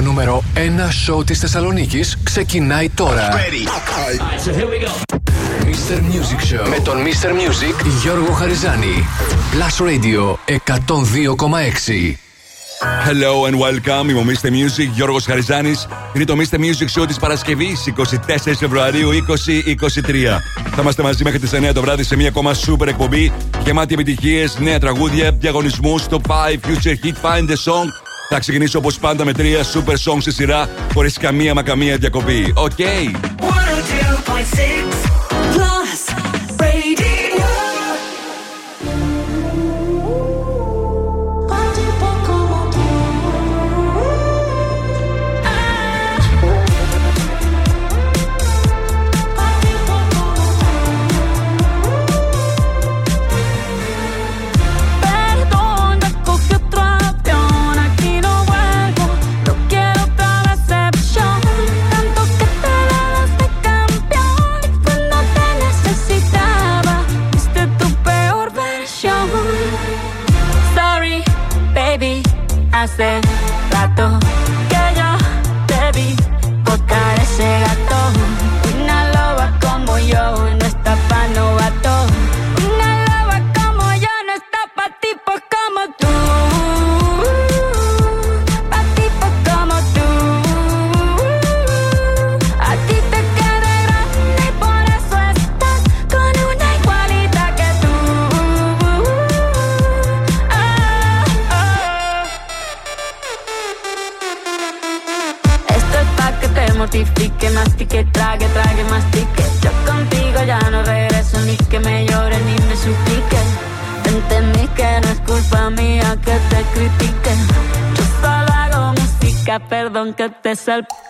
Το νούμερο 1 σοου της Θεσσαλονίκης ξεκινάει τώρα. Ready. Right, so here we go. Mr. Music Show με τον Mr. Music Γιώργο Χαριζάνη. Plus Radio 102,6. Hello and welcome. Είμαι ο Mr. Music, Γιώργος Χαριζάνης. Είναι το Mr. Music Show της Παρασκευής, 24 Φεβρουαρίου 2023. Θα είμαστε μαζί μέχρι τις 9 το βράδυ σε μια ακόμα super εκπομπή γεμάτη επιτυχίες, νέα τραγούδια, διαγωνισμούς, το 5 Future Hit Find the Song. Θα ξεκινήσω όπως πάντα με τρία super songs στη σειρά, χωρίς καμία μα καμία διακοπή. Οκ. Okay. 102.6 Plus special.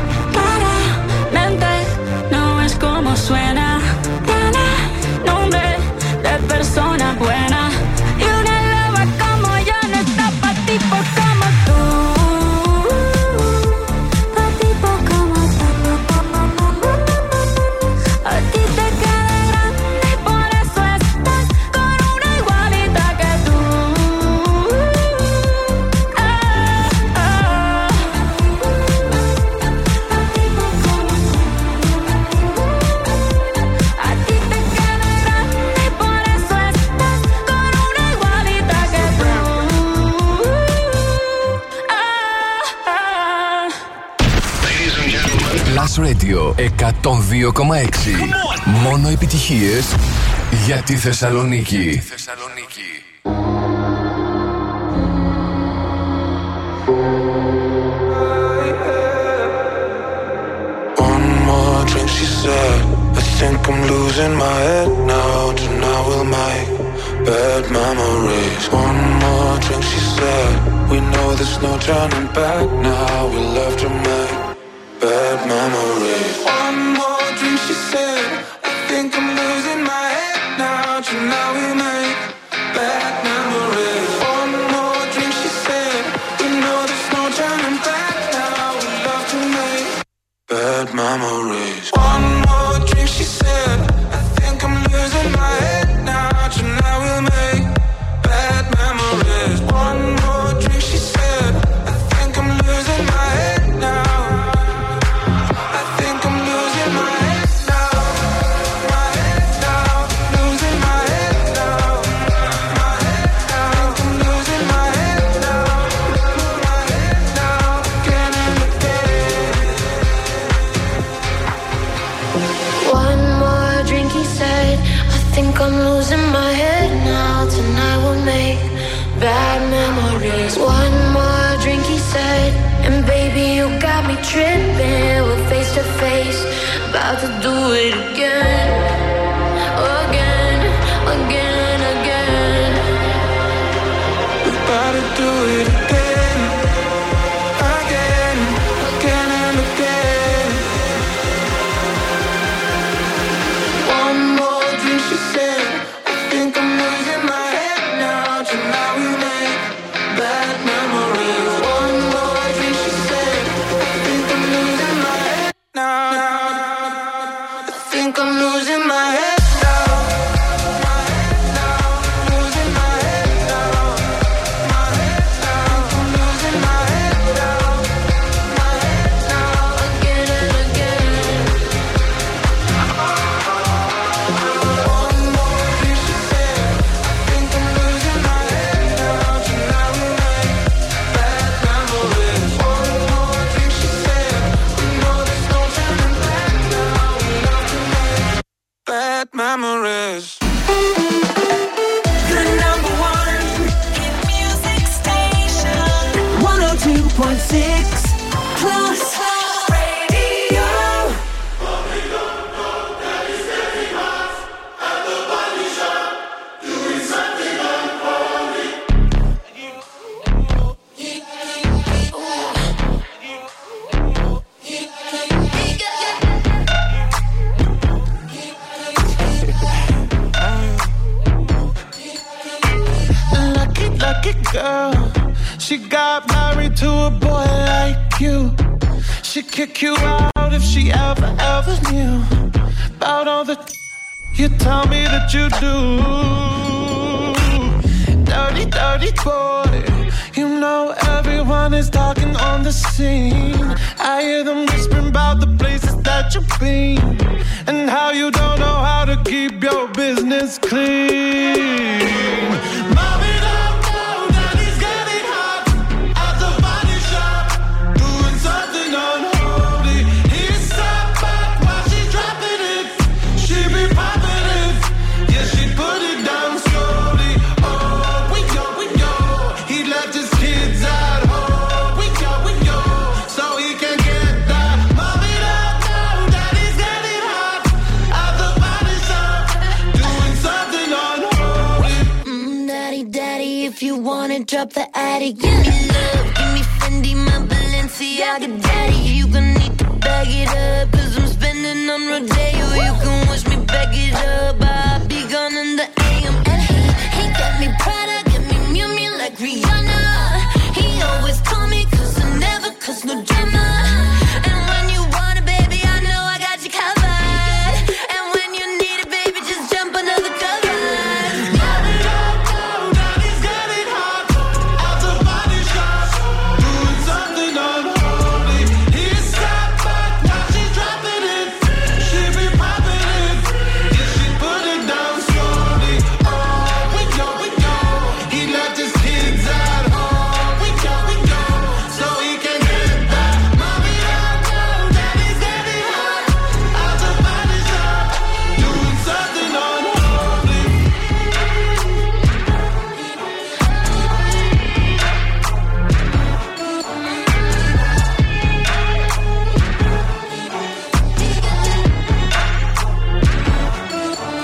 Persona buena. Radio 102,6. Μόνο επιτυχίες για τη Θεσσαλονίκη. One more drink, she said. I think I'm losing my head now. Tonight we'll make bad memories. One more drink, she said. We know there's no turning back now. We love to make memory.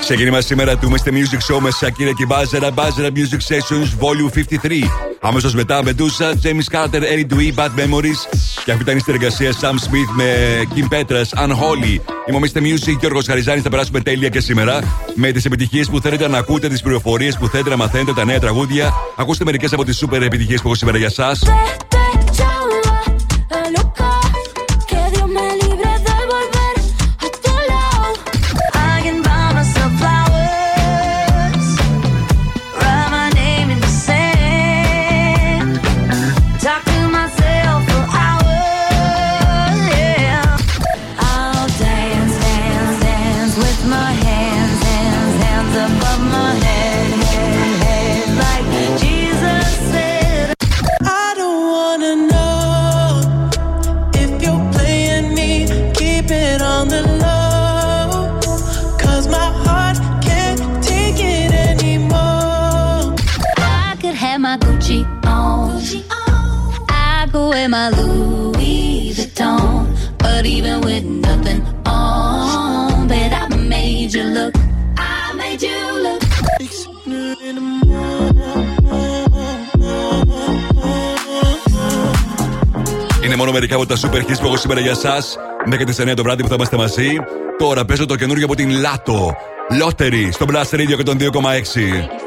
Ξεκίνημα σήμερα του Mr. Music Show με Σακύρα και Μπάζερα, Μπάζερα Music Sessions Volume 53. Αμέσως μετά Μπεντούσα, Τζέμι Carter, Ellie Dewey, Bad Memories. Και αυτή ήταν η συνεργασία Sam Smith με Kim Πέτρα, Unholy. Είμαι ο Mr. Music και ο Χαριζάνης. Θα περάσουμε τέλεια και σήμερα με τις επιτυχίες που θέλετε να ακούτε, τις πληροφορίες που θέλετε να μαθαίνετε, τα νέα τραγούδια. Ακούστε μερικές από τις σούπερ επιτυχίες που έχω σήμερα για εσά. μόνο μερικά από τα super hits που έχω σήμερα για εσά. Μέχρι τις 9 το βράδυ που θα είμαστε μαζί. Τώρα παίζω το καινούργιο από την Λάτο. Λότερη στο Blast Radio και τον 2,6.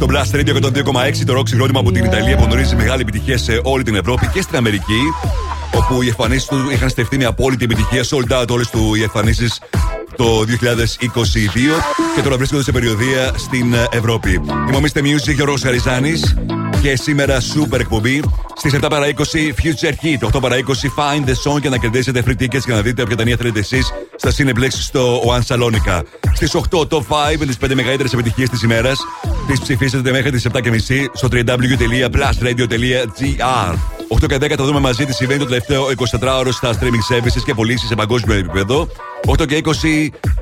Loneliest, το Blast Radio 102,6, το rock συγκρότημα από την Ιταλία που γνωρίζει μεγάλη επιτυχία σε όλη την Ευρώπη και στην Αμερική. Όπου οι εμφανίσεις του είχαν στεφτεί με απόλυτη επιτυχία, sold out όλες του οι εμφανίσεις το 2022 και τώρα βρίσκονται σε περιοδία στην Ευρώπη. Είμαι ο Mr. Music και ο Ρος Χαριζάνης και σήμερα super εκπομπή στις 7 παρα 20 Future Hit, 8 παρα 20 Find the Song και να κερδίσετε free tickets και να δείτε ποια ταινία θέλετε εσείς στα Cineplex στο One Salonica. Στις 8 το 5 με τις 5 μεγαλύτερες επιτυχίες της ημέρας. Τι ψηφίσετε μέχρι τις 7.30 στο www.plusradio.gr. 8 και 10 θα δούμε μαζί τι συμβαίνει το τελευταίο 24ωρο στα streaming services και πωλήσει σε παγκόσμιο επίπεδο. 8 και 20,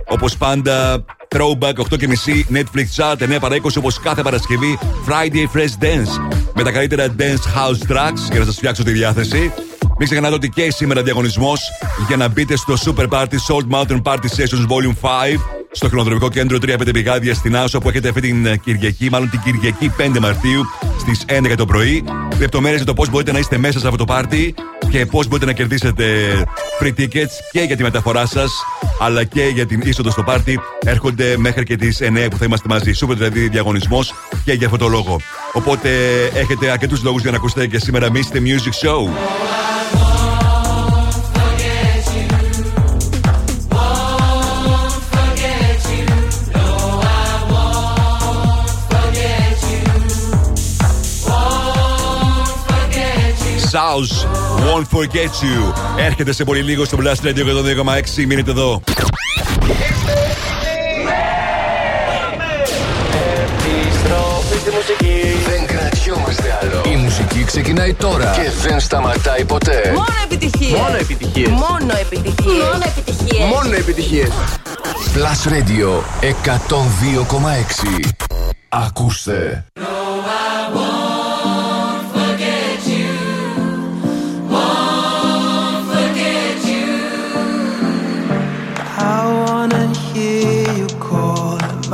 όπως πάντα, Throwback 8 και μισή Netflix Chart 9 παρα 20 όπως κάθε Παρασκευή Friday Fresh Dance με τα καλύτερα dance house tracks για να σας φτιάξω τη διάθεση. Μην ξεχνάτε ότι και σήμερα διαγωνισμός για να μπείτε στο Super Party Salt Mountain Party Sessions Volume 5 στο χειροδρομικό κέντρο 3-5 πηγάδια στην Άσο που έχετε αυτή την Κυριακή, μάλλον την Κυριακή 5 Μαρτίου στις 11 το πρωί. Λεπτομέρειες για το πώς μπορείτε να είστε μέσα σε αυτό το πάρτι και πώς μπορείτε να κερδίσετε free tickets και για τη μεταφορά σας αλλά και για την είσοδο στο πάρτι έρχονται μέχρι και τις 9 που θα είμαστε μαζί. Σούπερ δηλαδή διαγωνισμός και για αυτό το λόγο. Οπότε έχετε αρκετούς λόγους για να ακούσετε και σήμερα Mr. Music Show. South Won't Forget You. Έρχεται σε πολύ λίγο στο Blast Radio 102,6. Μείνετε εδώ. Δεν κρατιόμαστε άλλο. Η μουσική ξεκινάει τώρα και δεν σταματάει ποτέ. Μόνο επιτυχίες. Μόνο επιτυχίες. Μόνο επιτυχίες. Μόνο επιτυχίες. Μόνο επιτυχίες. Plus Radio 102,6. Ακούστε.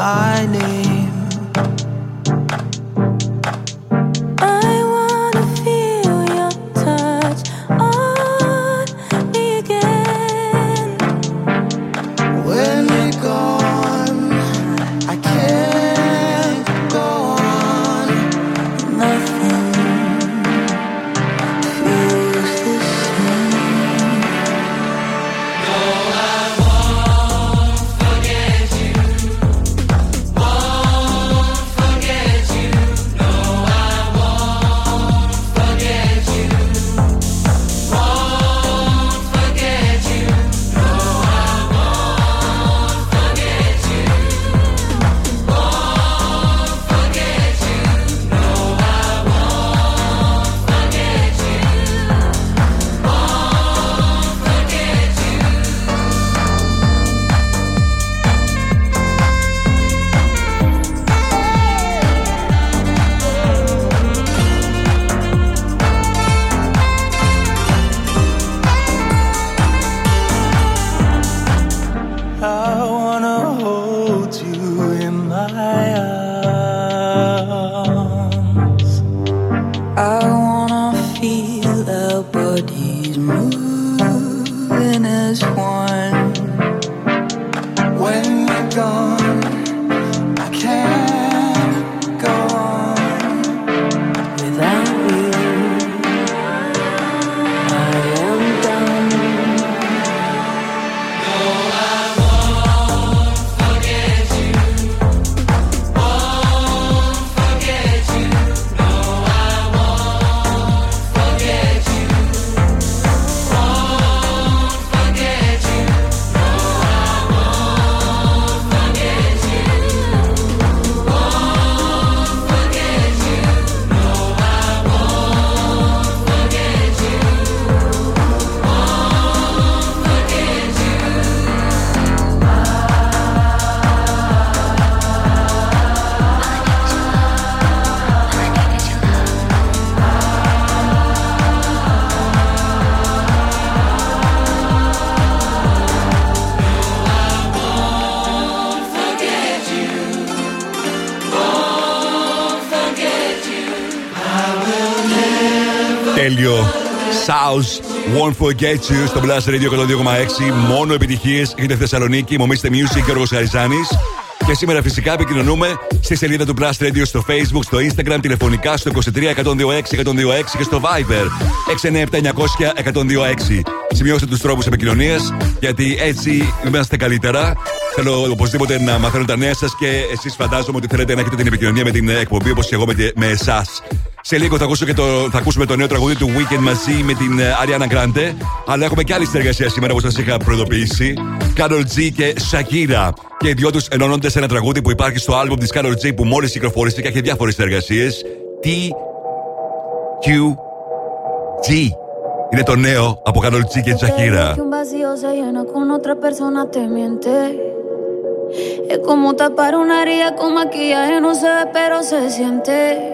I need Forget You στο Blast Radio 102,6. Μόνο επιτυχίες έχετε Θεσσαλονίκη. Μομίστε Music και ο Χαριζάνης. Και σήμερα φυσικά επικοινωνούμε στη σελίδα του Blast Radio στο Facebook, στο Instagram, τηλεφωνικά στο 23 126 126 και στο Viber 697 900 126. Σημειώστε τους τρόπους επικοινωνίας γιατί έτσι είμαστε καλύτερα. Θέλω οπωσδήποτε να μαθαίνω τα νέα σας και εσείς φαντάζομαι ότι θέλετε να έχετε την επικοινωνία με την εκπομπή όπως και εγώ με, με εσάς. Σε λίγο θα, ακούσω και το, θα ακούσουμε το νέο τραγούδι του Weekend μαζί με την Ariana Grande. Αλλά έχουμε και άλλη συνεργασία σήμερα όπως σας είχα προειδοποιήσει. Carol G και Shakira. Και οι δυο τους ενώνονται σε ένα τραγούδι που υπάρχει στο album της Carol G που μόλις κυκλοφόρησε και έχει διάφορες συνεργασίες. T. Q. G. Είναι το νέο από Carol G και Shakira. Es como tapar una herida con maquillaje, no se ve, pero se siente.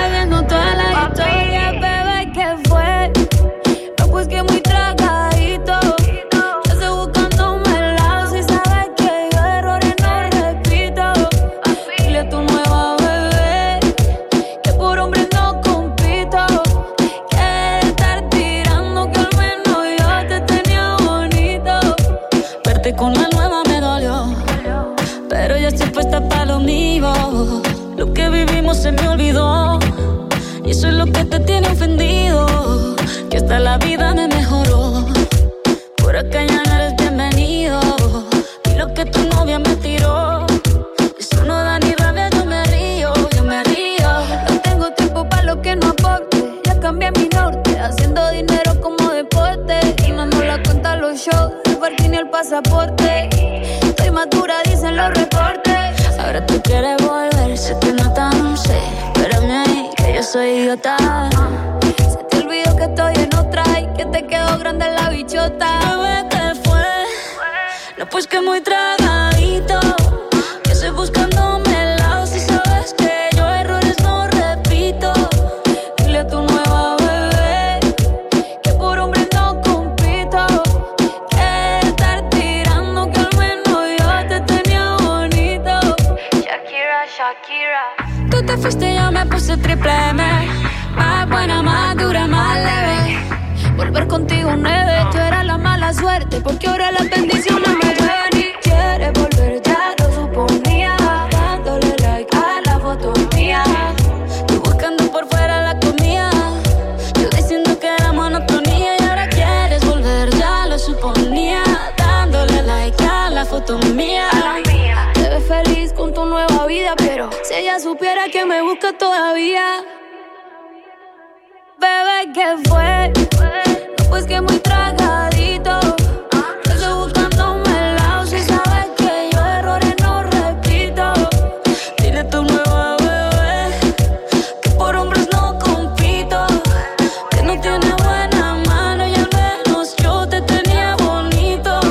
la bichota. Bebé, ¿qué fue? No, pues que muy tragadito. Que estoy buscándome el lado. Si sabes que yo errores no repito. Dile a tu nueva bebé que por hombre no compito. Que estar tirando que al menos yo te tenía bonito. Shakira, Shakira. Tú te fuiste, yo me puse triple M. Más buena, más dura, más leve Volver contigo nueve, tú eras la mala suerte. Porque ahora las bendiciones me llueven y quieres volver, ya lo suponía. Dándole like a la foto mía. Tú buscando por fuera la comida. Yo diciendo que era monotonía. Y ahora quieres volver, ya lo suponía. Dándole like a la foto mía feliz con tu nueva vida, pero si ella supiera que me busca todavía. Bebé, ¿qué fue? Que muy tragadito. Estoy buscándome el lado si sabes que yo errores no repito. Dile tu nueva bebé que por hombres no compito. Que no tiene buena mano y al menos yo te tenía bonito.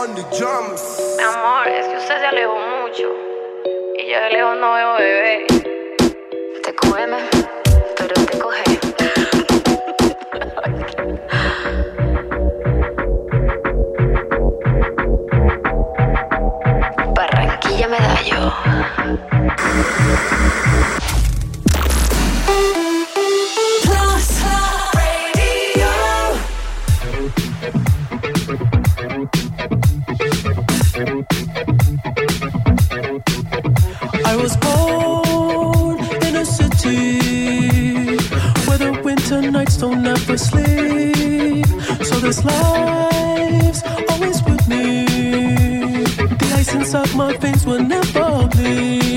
on the drums se alejó mucho. Y yo de lejos no veo bebé. Inside my veins will never bleed.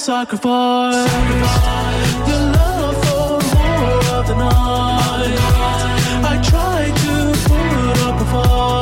sacrifice. love for more of the night. I tried to put up a fight.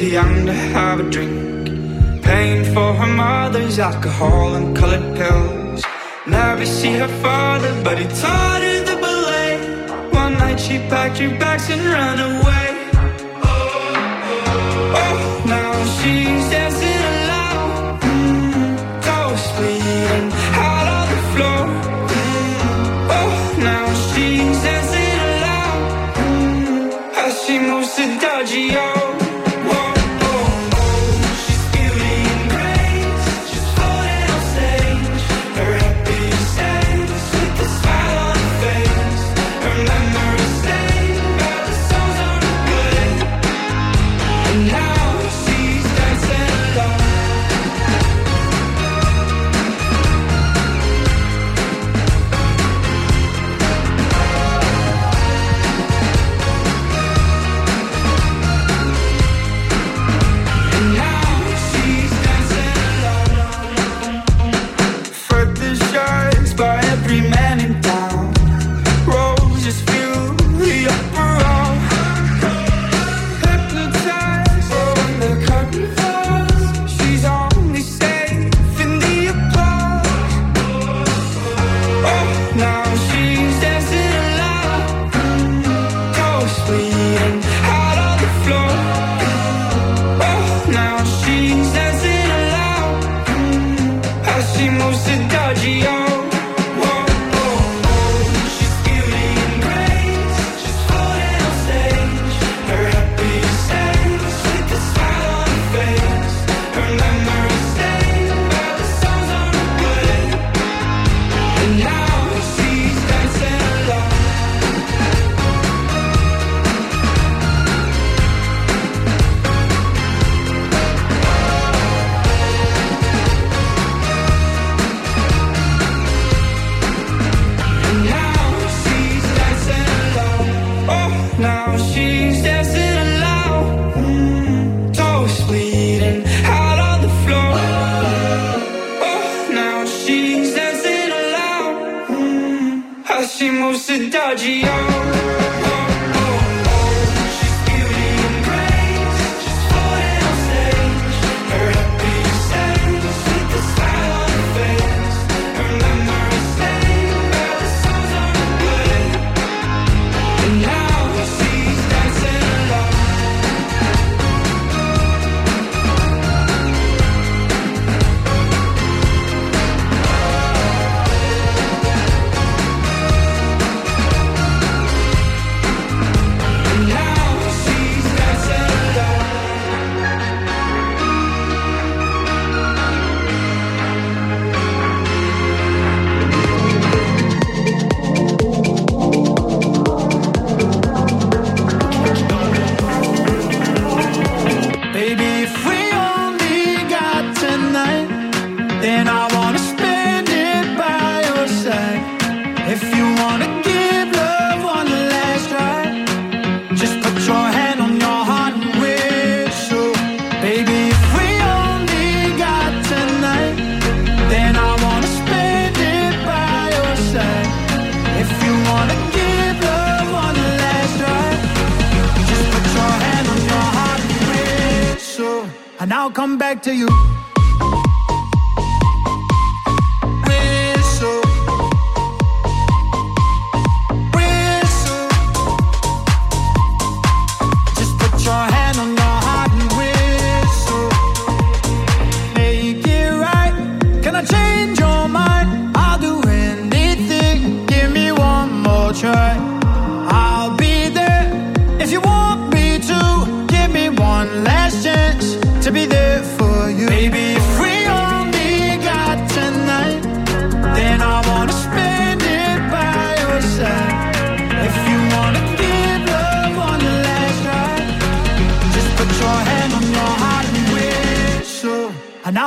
too young to have a drink. Paying for her mother's alcohol and colored pills. Never see her father, but he taught her the ballet. One night she packed her bags and ran away. Oh, oh, oh now she's.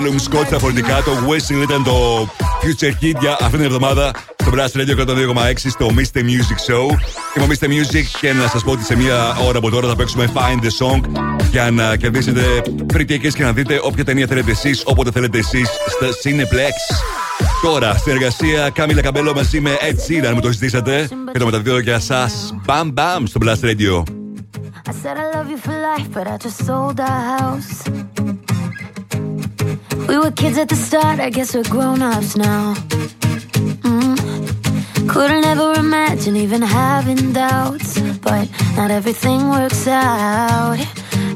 Callum Scott στα φορτικά, το Wessing ήταν το Future Kid για αυτήν την εβδομάδα στο Blast Radio 102,6 στο Mr. Music Show. Είμαι Μίστε Music και να σας πω ότι σε μία ώρα από τώρα θα παίξουμε Find the Song για να κερδίσετε free και να δείτε όποια ταινία θέλετε εσείς, όποτε θέλετε εσείς στα Cineplex. Τώρα, στην εργασία Κάμιλα Καμπέλο μαζί με Ed Sheeran μου το ζητήσατε και το μεταδίδω για σας. Μπαμ μπαμ στο Blast Radio. I said I love you for life, but I just sold our house. We were kids at the start, I guess we're grown ups now. Mm. Couldn't ever imagine even having doubts, but not everything works out.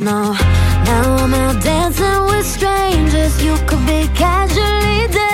No, now I'm out dancing with strangers. You could be casually dead.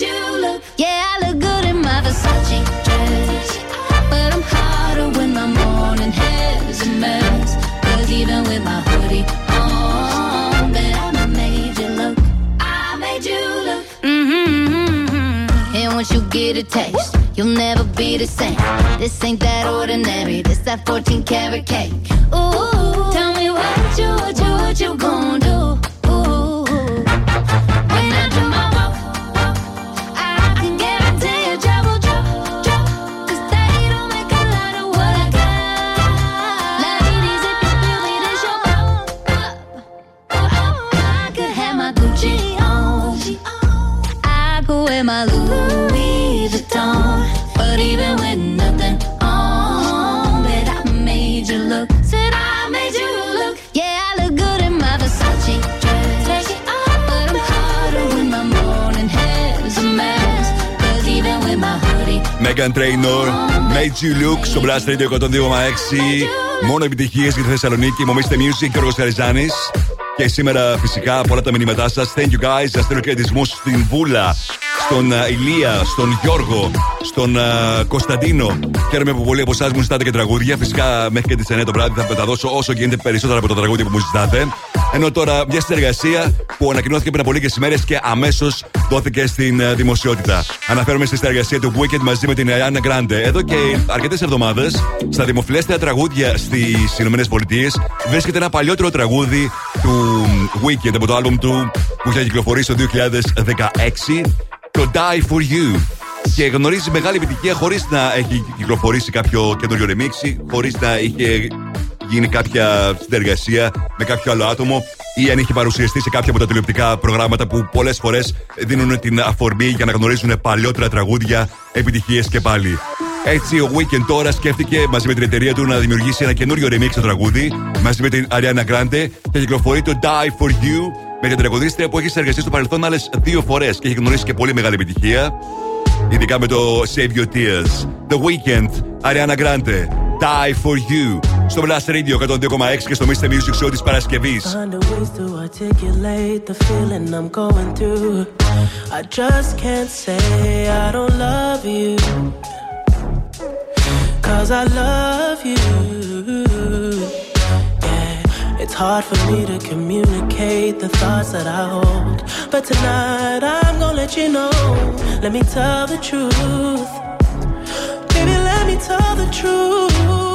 you look? Yeah, I look good in my Versace dress. But I'm hotter when my morning hair's a mess. Cause even with my hoodie on, bet I made you look. I made you look. Mm-hmm. And once you get a taste, you'll never be the same. This ain't that ordinary, this that 14 karat cake. Ooh, tell me what you, what you, what you gonna do? Megan Trainor, Made You Look στο Blast Radio 102,6. Μόνο επιτυχίες για τη Θεσσαλονίκη. Μομίστε Music και ο Καριζάνη. Και σήμερα φυσικά από όλα τα μηνύματά σας. Thank you guys. Σας στέλνω χαιρετισμού στην Βούλα, στον uh, Ηλία, στον Γιώργο, στον uh, Κωνσταντίνο. Χαίρομαι που πολλοί από εσάς μου ζητάτε και τραγούδια. Φυσικά μέχρι και τις 9 το βράδυ θα μεταδώσω όσο γίνεται περισσότερα από το τραγούδι που μου ζητάτε. Ενώ τώρα μια συνεργασία που ανακοινώθηκε πριν από λίγες ημέρες και αμέσως δόθηκε στην uh, δημοσιότητα. Αναφέρομαι στη συνεργασία του Wicked μαζί με την Ariana Grande. Εδώ και αρκετές εβδομάδες, στα δημοφιλέστερα τραγούδια στις ΗΠΑ βρίσκεται ένα παλιότερο τραγούδι του Wicked από το album του που είχε κυκλοφορήσει το 2016, το Die For You. Και γνωρίζει μεγάλη επιτυχία χωρίς να έχει κυκλοφορήσει κάποιο καινούριο remix, χωρίς να είχε γίνει κάποια συνεργασία με κάποιο άλλο άτομο ή αν είχε παρουσιαστεί σε κάποια από τα τηλεοπτικά προγράμματα που πολλές φορές δίνουν την αφορμή για να γνωρίζουν παλιότερα τραγούδια, επιτυχίες και πάλι. Έτσι, ο Weekend τώρα σκέφτηκε μαζί με την εταιρεία του να δημιουργήσει ένα καινούριο remix στο τραγούδι μαζί με την Ariana Grande και κυκλοφορεί το Die for You με την τραγουδίστρια που έχει συνεργαστεί στο παρελθόν άλλες δύο φορές και έχει γνωρίσει και πολύ μεγάλη επιτυχία. Ειδικά με το Save Your Tears. The Weekend, Ariana Grande, Die for You. Στο Blast Radio 102,6 και στο Mr. Music Show τη Παρασκευή. Find a ways to articulate the feeling I'm going through. I just can't say I don't love you. Cause I love you. Yeah, it's hard for me to communicate the thoughts that I hold. But tonight I'm gonna let you know. Let me tell the truth. Baby, let me tell the truth.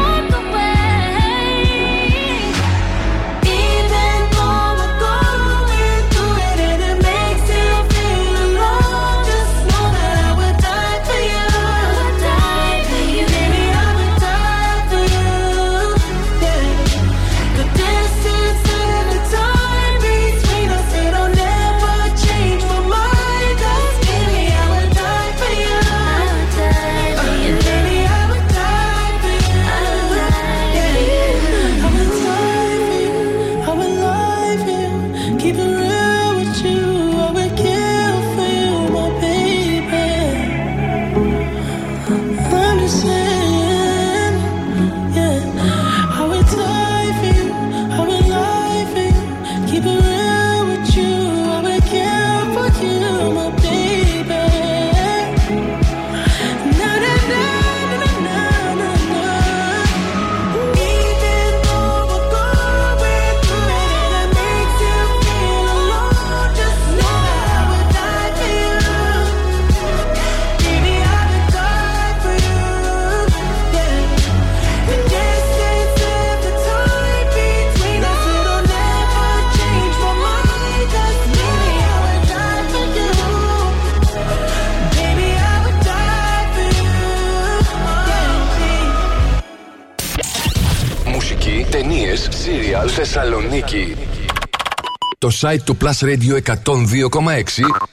site του Plus Radio 102,6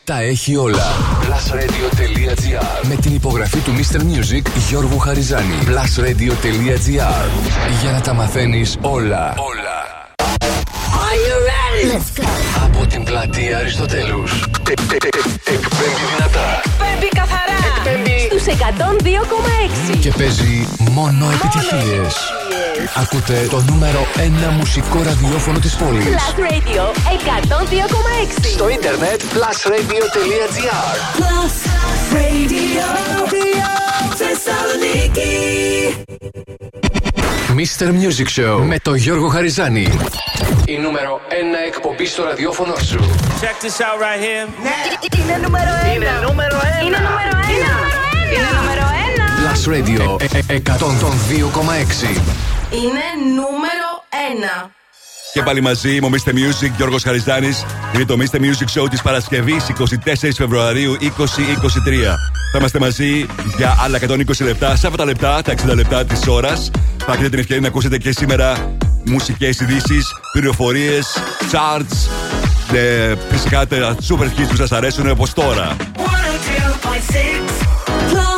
τα έχει όλα. Plusradio.gr Με την υπογραφή του Mr. Music Γιώργου Χαριζάνη. Plusradio.gr Για να τα μαθαίνεις όλα. Όλα. Are you ready? Let's go. Από την πλατεία Αριστοτέλους. Ε, ε, ε, Εκπέμπει δυνατά. Εκπέμπει καθαρά. Εκπέμπει στους 102,6. Και παίζει μόνο επιτυχίες. Ακούτε το νούμερο 1 μουσικό ραδιόφωνο της πόλης. Plus Radio 102,6. Στο ίντερνετ plusradio.gr Plus Radio. Θεσσαλονίκη. Mr. Music Show με το Γιώργο Χαριζάνη. Η νούμερο 1 εκπομπή στο ραδιόφωνο σου. Check this out right here. Είναι νούμερο 1. Είναι νούμερο ένα. Είναι νούμερο 1. Είναι νούμερο 1. Plus Radio ε, ε, 102,6. Είναι νούμερο 1. Και πάλι μαζί είμαι ο Mr. Music, Γιώργος Χαριζάνης. Είναι το Mr. Music Show της Παρασκευής 24 Φεβρουαρίου 2023. Θα είμαστε μαζί για άλλα 120 λεπτά. Σε αυτά τα λεπτά, τα 60 λεπτά της ώρας, θα έχετε την ευκαιρία να ακούσετε και σήμερα μουσικές ειδήσεις, πληροφορίες, charts, ε, φυσικά τα super hits που σας αρέσουν όπως τώρα. 102.6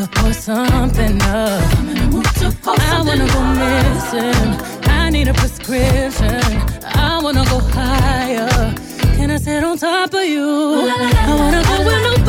to pull something up. I wanna go missing. I need a prescription. I wanna go higher. Can I sit on top of you? I wanna go with no.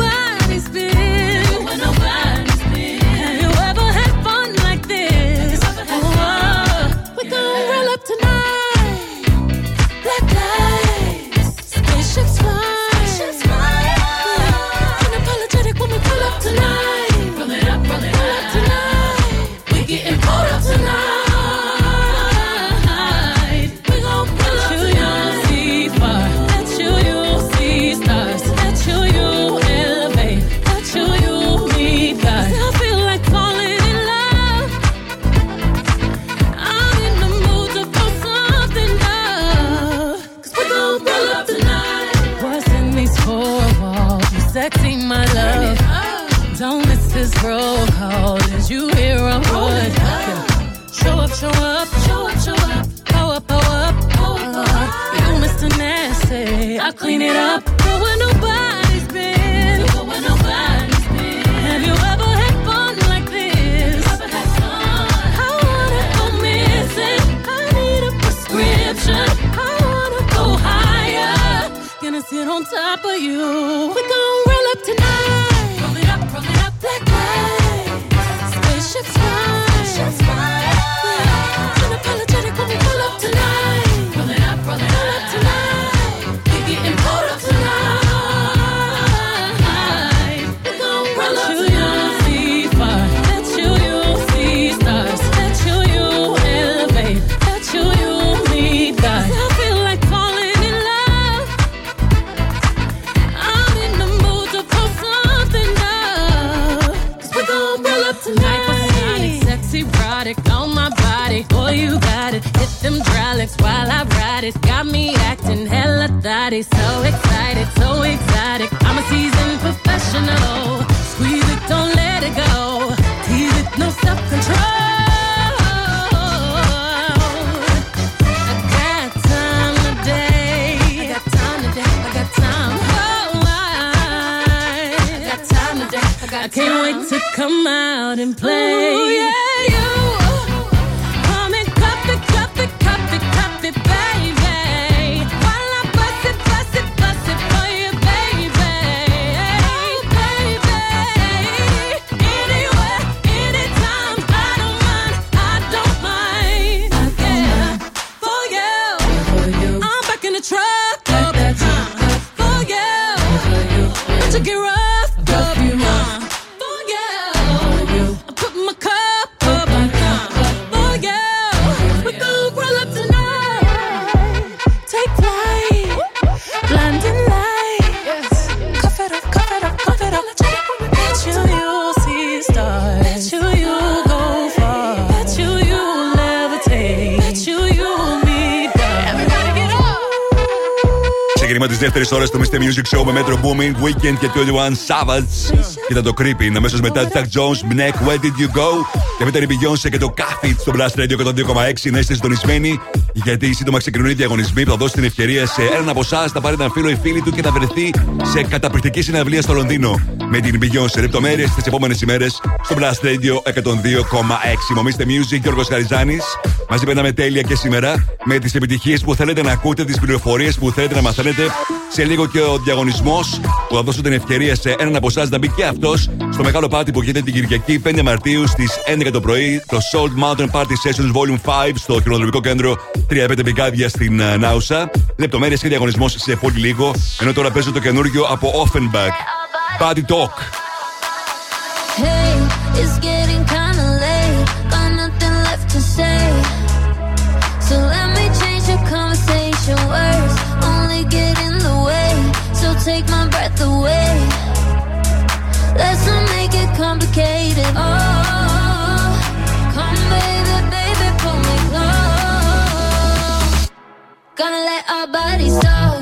Come out and play. Δεύτερη ώρα του Mr. Music Show με Metro Booming, Weekend και 21 Savage. Ήταν το Creepy. Αμέσω μετά Tag Jones, Black, Where Did You Go; Και μετά η Beyoncé και το Cafe στο Blast Radio 102,6. Να είστε συντονισμένοι, γιατί σύντομα ξεκινούν οι διαγωνισμοί που θα δώσει την ευκαιρία σε έναν από εσάς να πάρει έναν φίλο ή φίλη του και να βρεθεί σε καταπληκτική συναυλία στο Λονδίνο. Με την Beyoncé. Λεπτομέρειες τις επόμενες ημέρες στο Blast Radio 102,6. Μομίστε Music, Γιώργος Χαριζάνης. Μαζί περνάμε τέλεια και σήμερα με τις επιτυχίες που θέλετε να ακούτε, τις πληροφορίες που θέλετε να μαθαίνετε. Σε λίγο και ο διαγωνισμός που θα δώσω την ευκαιρία σε έναν από εσάς να μπει και αυτός στο μεγάλο πάρτι που γίνεται την Κυριακή 5 Μαρτίου στις 11 το πρωί. Το Salt Mountain Party Sessions Volume 5 στο χειροδρομικό κέντρο 35 Πικάδια στην ε, Νάουσα. Λεπτομέρειες και διαγωνισμός σε πολύ λίγο. Ενώ τώρα παίζω το καινούργιο από Offenbach. Body Talk. Hey, it's take my breath away. Let's not make it complicated. Oh, come baby, baby, pull me close. Gonna let our bodies talk.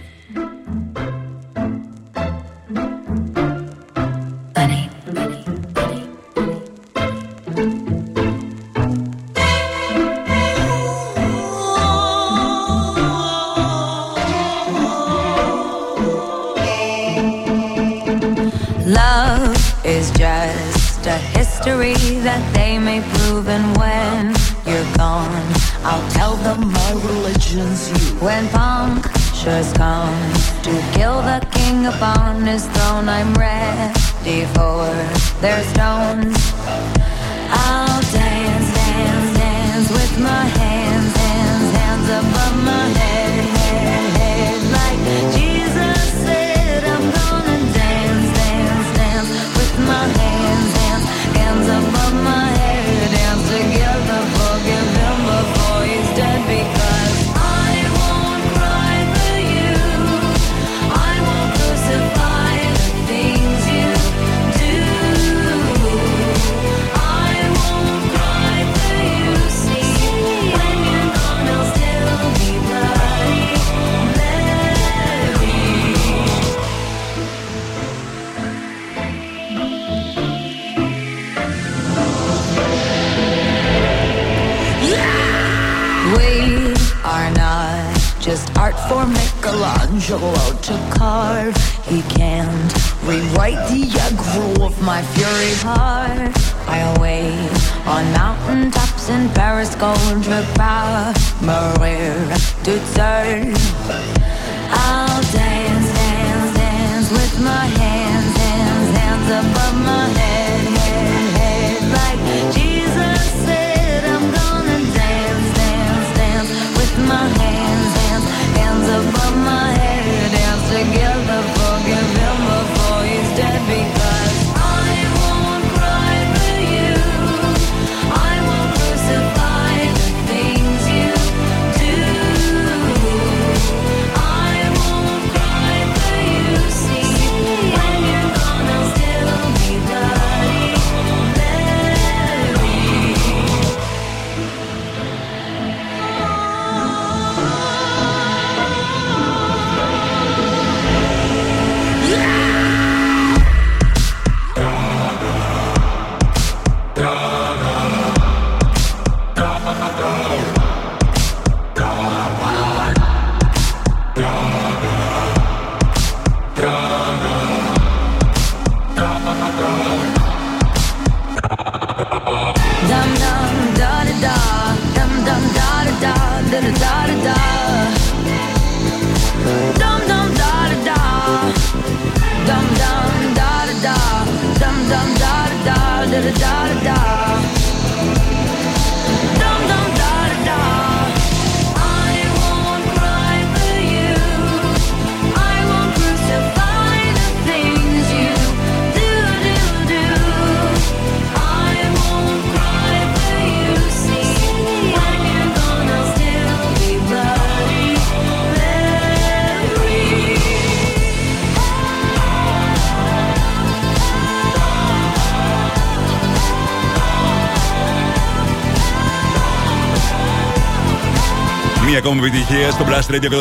επιτυχία στο Blast Radio 102,6.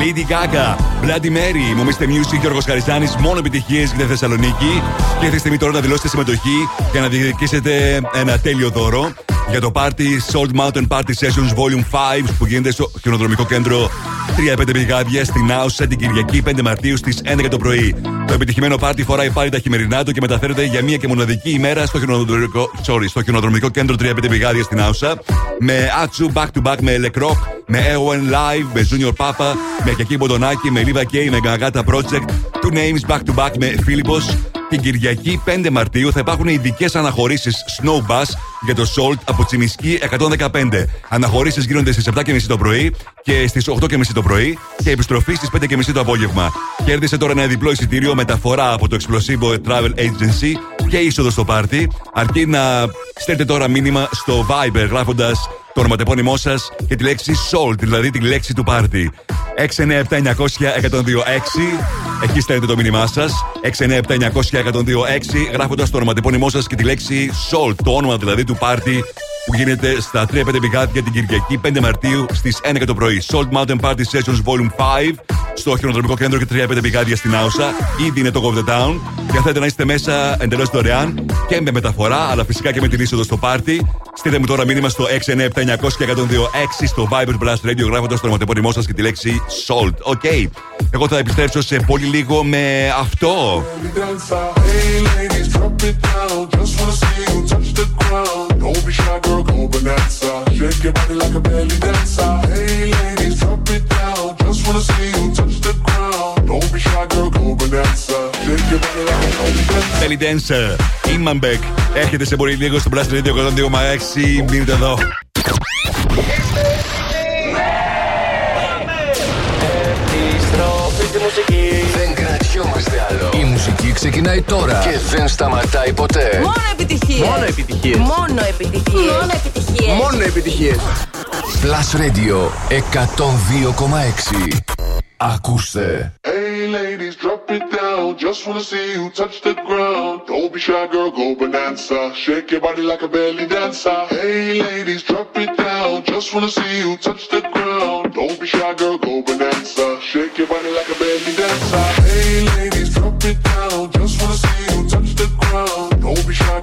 Lady Gaga, Bloody Mary, μου Mr. Music, Γιώργος Χαριζάνη. Μόνο επιτυχίες για τη Θεσσαλονίκη. Και αυτή τη στιγμή τώρα να δηλώσετε συμμετοχή και να διεκδικήσετε ένα τέλειο δώρο για το party Salt Mountain Party Sessions Volume 5 που γίνεται στο χιονοδρομικό κέντρο 3-5 πηγάδια στην Άουσα την Κυριακή 5 Μαρτίου στις 11 το πρωί. Το επιτυχημένο πάρτι φοράει πάλι τα χειμερινά του και μεταφέρεται για μία και μοναδική ημέρα στο χιονοδρομικό, sorry, στο χιονοδρομικό κέντρο 3-5 πηγάδια στην Άουσα με Άτσου back to back με Lecroc, με AON Live, με Junior Papa, με Κιακή Μποντονάκη, με Liva K, με Gagata Project, Two Names back to back με Φίλιππος. Την Κυριακή 5 Μαρτίου θα υπάρχουν ειδικές αναχωρήσεις Snow Bus για το Salt από Τσιμισκή 115. Αναχωρήσεις γίνονται στις 7.30 το πρωί και στις 8.30 το πρωί και επιστροφή στις 5.30 το απόγευμα. Κέρδισε τώρα ένα διπλό εισιτήριο μεταφορά από το Explosivo Travel Agency και είσοδο στο πάρτι. Αρκεί να στέλνετε τώρα μήνυμα στο Viber γράφοντας το ονοματεπώνυμό σας και τη λέξη Salt, δηλαδή τη λέξη του πάρτι. 697-900-1026. Εκεί στέλνετε το μήνυμά σας. 697-900-1026 γράφοντας το ονοματεπώνυμό σας και τη λέξη Salt, το όνομα δηλαδή του πάρτι που γίνεται στα 3-5 πηγάδια την Κυριακή 5 Μαρτίου στις 11 το πρωί. Salt Mountain Party Sessions Volume 5 στο χειροδρομικό κέντρο και 3-5 πηγάδια στην Άουσα. Ήδη είναι το talk of the Town. Και θέλετε να είστε μέσα εντελώς δωρεάν και με μεταφορά, αλλά φυσικά και με την είσοδο στο πάρτι. Στείλτε μου τώρα μήνυμα στο 697-900 και 102 στο Viber Blast Radio γράφοντας το ονοματεπώνυμό σας και τη λέξη Salt. OK. Okay. Εγώ θα επιστρέψω σε πολύ λίγο με αυτό. Hey ladies, drop it down. Just wanna see you touch the ground. Don't be shy, girl, go bonanza. Shake your body like a belly dancer. Hey ladies, drop it down. Just wanna see you touch the ground. Don't be shy, girl, go bonanza. Shake your body like a belly dancer. Belly Dancer, Imanbek. Έρχεται σε πολύ λίγο στο Blast Radio 102,6. Μείνετε εδώ. Επιστροφή στη μουσική. Δεν κρατιόμαστε άλλο. Η μουσική ξεκινάει τώρα και δεν σταματάει ποτέ. Μόνο επιτυχίες. Μόνο επιτυχίες. Μόνο επιτυχίες. Μόνο επιτυχίες. Μόνο επιτυχίες. Plus Radio 102,6. Ακούστε. Hey ladies, drop it down. Just wanna see you touch the ground. Don't be shy, girl, go bonanza. Shake your body like a belly dancer. Hey ladies, drop it down. Just wanna see you touch the ground. Don't be shy, girl, go bonanza. Shake your body like a belly dancer. Hey ladies, drop it down. Just wanna see you touch the ground. Don't be shy, girl, go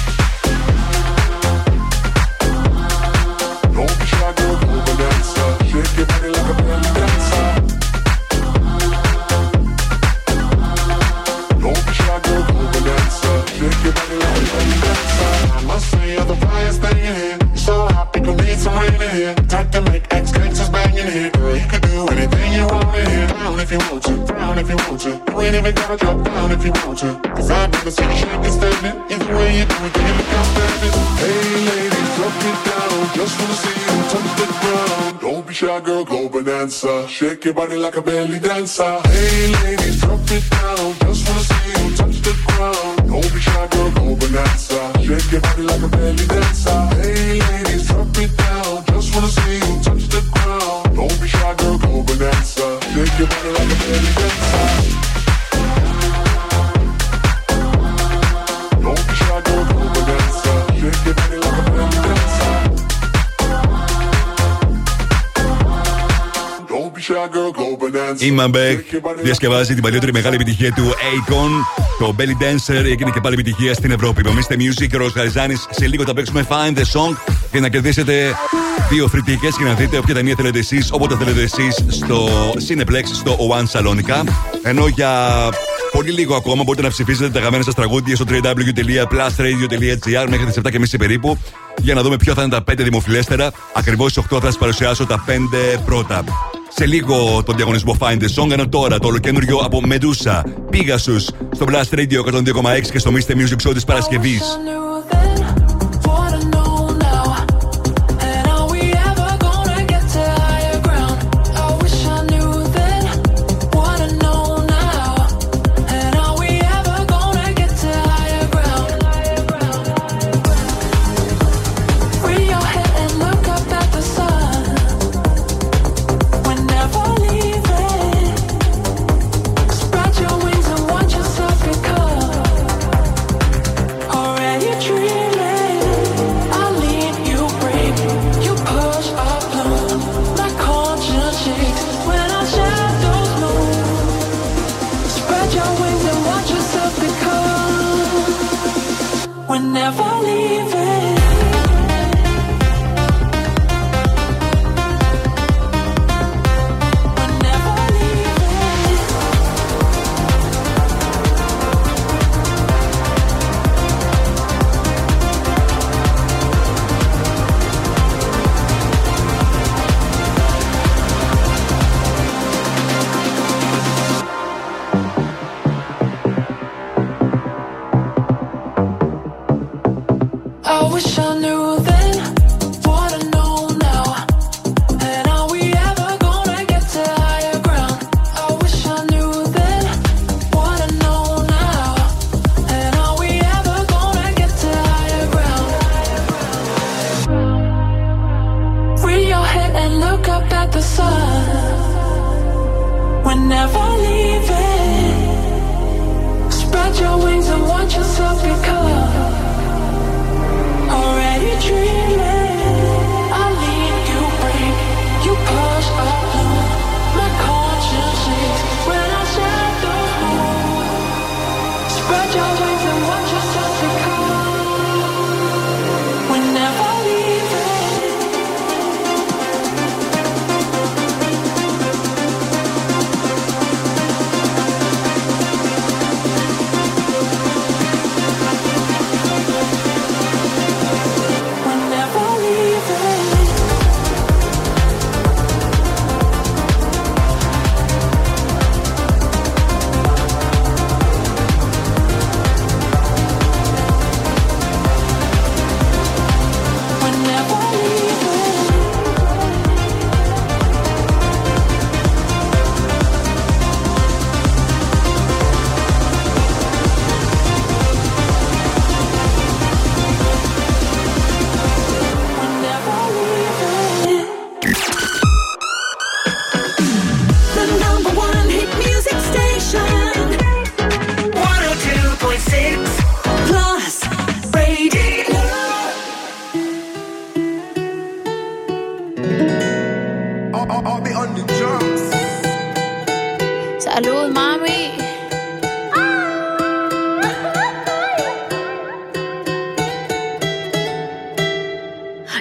Cause I've never seen you shaking standing. Either way you do it, you look. Hey ladies, drop it down. Just wanna see you touch the ground. Don't be shy, girl, go bonanza. Shake your body like a belly dancer. Hey ladies, drop it down. Just wanna see you touch the ground. Don't be shy, girl, go bonanza. Shake your body like a belly dancer. Hey ladies, go bonanza. Η Μαμπέκ διασκευάζει την παλιότερη μεγάλη επιτυχία του Akon. Το Belly Dancer έγινε και πάλι επιτυχία στην Ευρώπη. Μομίστε Music και ο Ρος Γαριζάνης. Σε λίγο θα παίξουμε Find the Song και να κερδίσετε δύο φρυτικέ και να δείτε όποια ταινία θέλετε εσείς, όποτε θέλετε εσείς στο Cineplex, στο One Salonica. Ενώ για πολύ λίγο ακόμα μπορείτε να ψηφίσετε τα αγαπημένα σας τραγούδια στο www.plusradio.gr μέχρι τις 7.30 περίπου για να δούμε ποιο θα είναι τα 5 δημοφιλέστερα. Ακριβώς στις 8 θα σας παρουσιάσω τα 5 πρώτα. Σε λίγο τον διαγωνισμό Find the Song, ενώ τώρα το ολοκένουργιο από Medusa, Pegasus, στο Blast Radio 102,6 και στο Mr. Music Show της Παρασκευής.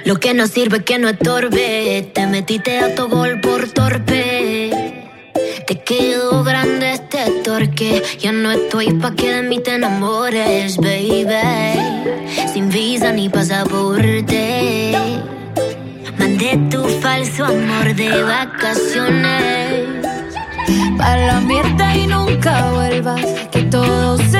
Lo que no sirve que no estorbe. Te metiste a tu gol por torpe. Te quedó grande este torque. Ya no estoy pa' que de mí te enamores, baby. Sin visa ni pasaporte. Mandé tu falso amor de vacaciones. Para la mierda y nunca vuelvas. Que todo se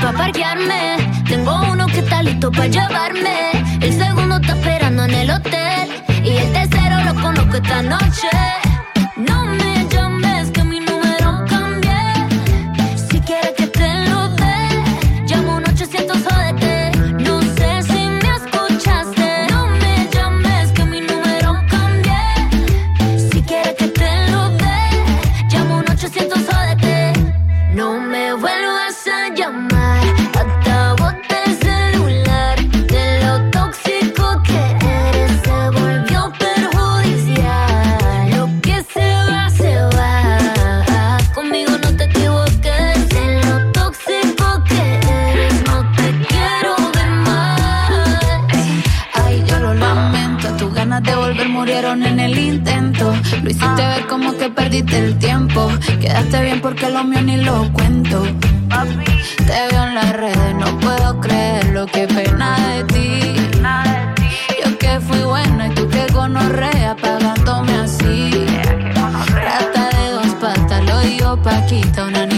Pa' parquearme. Tengo uno que está listo para llevarme. El segundo está esperando en el hotel. Y el tercero lo conozco esta noche. Perdiste el tiempo. Quedaste bien porque lo mío ni lo cuento. Te veo en las redes, no puedo creerlo. Qué pena de ti. Yo que fui buena y tú que gonorrea pagándome así. Rata de dos patas, lo digo Paquita, un animal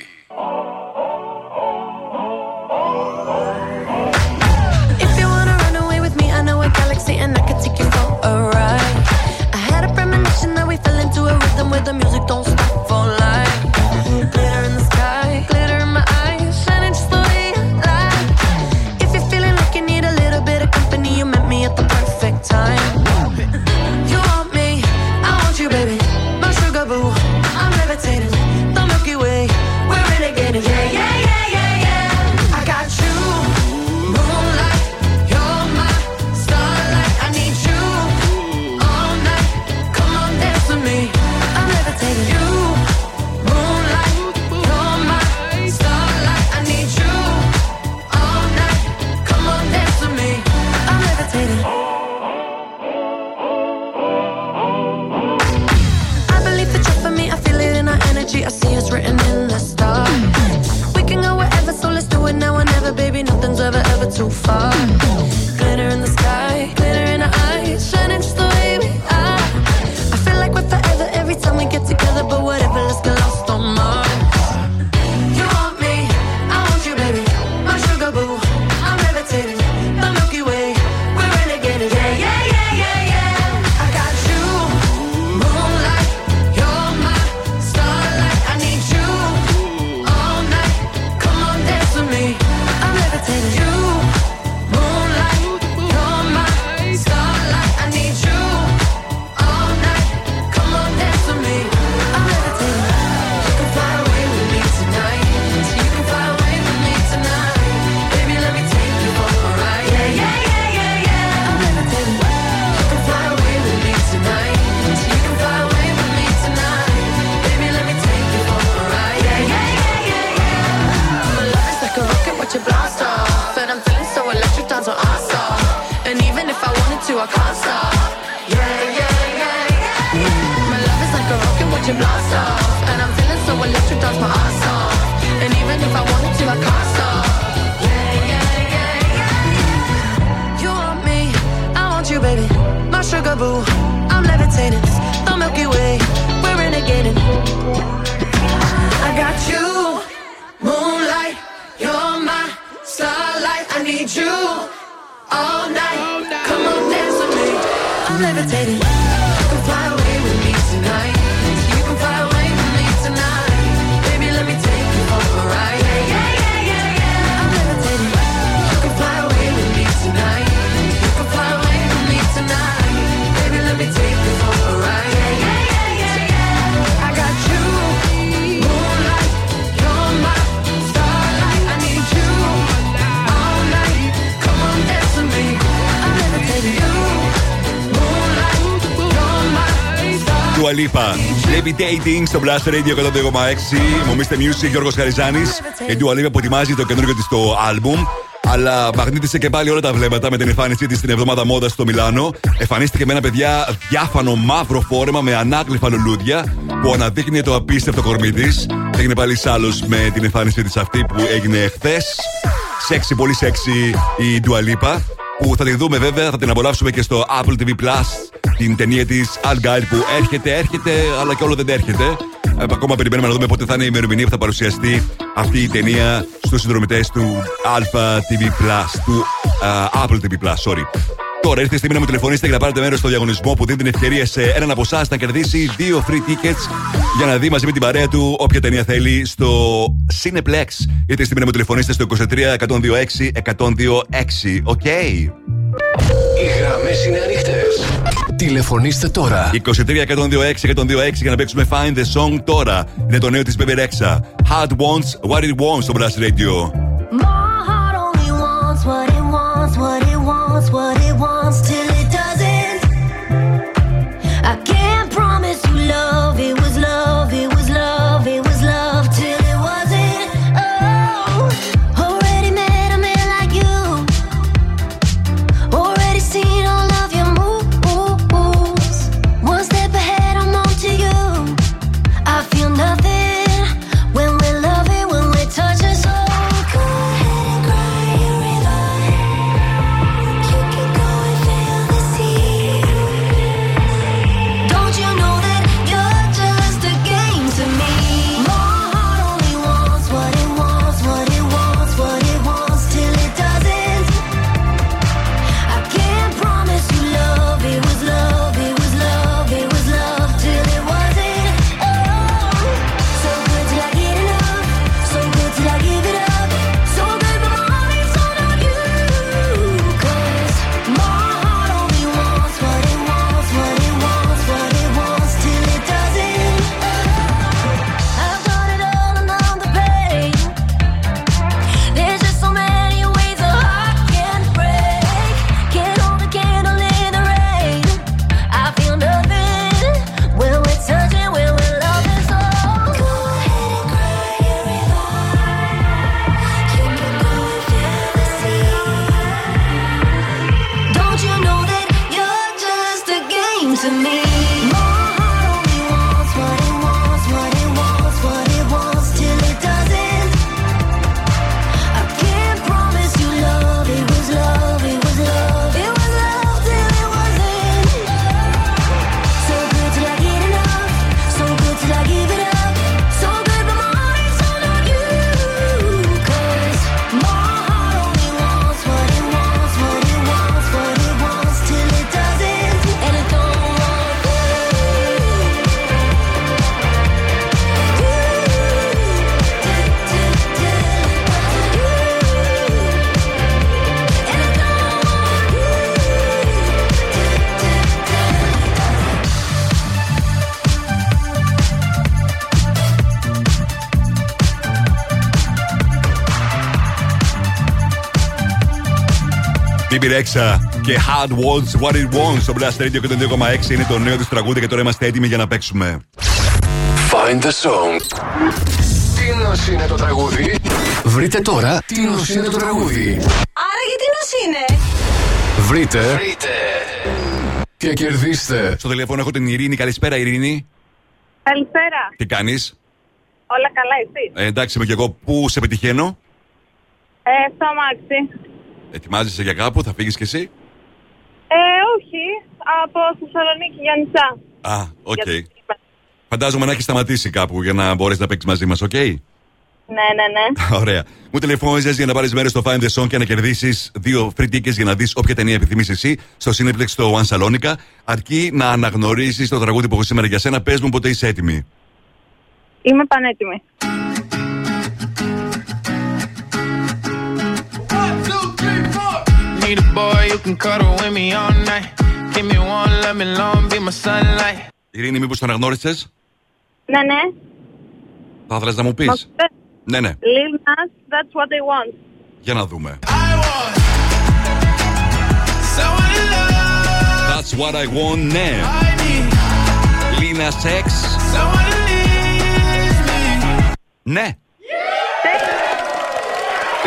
Levitating στο Blast Radio 102,6. Μομίστε Music, Γιώργος Χαριζάνης. Η Του Αλίπα που ετοιμάζει το καινούργιο της το album. Αλλά μαγνήτησε και πάλι όλα τα βλέμματα με την εμφάνισή της στην εβδομάδα μόδα στο Μιλάνο. Εμφανίστηκε με ένα παιδιά διάφανο μαύρο φόρεμα με ανάκλυφα λουλούδια που αναδείχνει το απίστευτο κορμί της. Έγινε πάλι άλλο με την εμφάνισή της αυτή που έγινε χθε. Σεξι, πολύ σεξι η Ντουαλίπα. Που θα την δούμε βέβαια, θα την απολαύσουμε και στο Apple TV Plus. Την ταινία της Argylle που έρχεται, έρχεται, αλλά και όλο δεν έρχεται. Ε, ακόμα περιμένουμε να δούμε πότε θα είναι η ημερομηνία που θα παρουσιαστεί αυτή η ταινία στους συνδρομητές του Alpha TV Plus, του α, Apple TV Plus, sorry. Τώρα ήρθε η στιγμή να μου τηλεφωνήσετε και να πάρετε μέρος στο διαγωνισμό που δίνει την ευκαιρία σε έναν από εσάς να κερδίσει δύο free tickets για να δει μαζί με την παρέα του όποια ταινία θέλει στο Cineplex. Ήρθε η στιγμή να μου τηλεφωνήσετε στο 23 126 126. Οκ. Οι γραμμές είναι ανοιχτές. Τηλεφωνήστε τώρα. 23 126 126 για να παίξουμε Find the Song τώρα. Είναι το νέο της Baby Rexha. Hard wants what it wants στο Blast Radio. Bibi Rexha και Hard Wants What It Wants στο Blast Radio και το 2,6 είναι το νέο της τραγούδι και τώρα είμαστε έτοιμοι για να παίξουμε. Find the song. Τι νος είναι το τραγούδι. Βρείτε τώρα τι νος είναι το τραγούδι. Άρα γιατί νος είναι; Βρείτε. Βρείτε. Και κερδίστε. Στο τηλέφωνο έχω την Ειρήνη. Καλησπέρα, Ειρήνη. Καλησπέρα. Τι κάνεις, Όλα καλά, εσύ; Ε, εντάξει είμαι και εγώ. Πού σε πετυχαίνω; Ε, στο αμάξι. Ετοιμάζεσαι για κάπου, θα φύγεις κι εσύ; Ε, όχι. Από Θεσσαλονίκη για νησιά. Α, οκ. Φαντάζομαι να έχει σταματήσει κάπου για να μπορέσει να παίξεις μαζί μας, οκ; Ναι, ναι, ναι. Ωραία. Μου τηλεφώνησες για να πάρεις μέρος στο Find the Song και να κερδίσεις δύο free tickets για να δεις όποια ταινία επιθυμείς εσύ στο Cineplex στο One Salonica. Αρκεί να αναγνωρίσεις το τραγούδι που έχω σήμερα για σένα. Πες μου πότε είσαι έτοιμη. Είμαι πανέτοιμη. Need a boy who can cuddle with me all night. Give me one, let me long, be my sunlight. Ειρήνη, μήπω το αναγνώρισε. Ναι, ναι. Θα ήθελε να μου πει. Μας πες, Ναι, ναι. Lil Nas, that's what they want. Για να δούμε. That's what I want, ναι. Λίνα Σεξ. Ναι.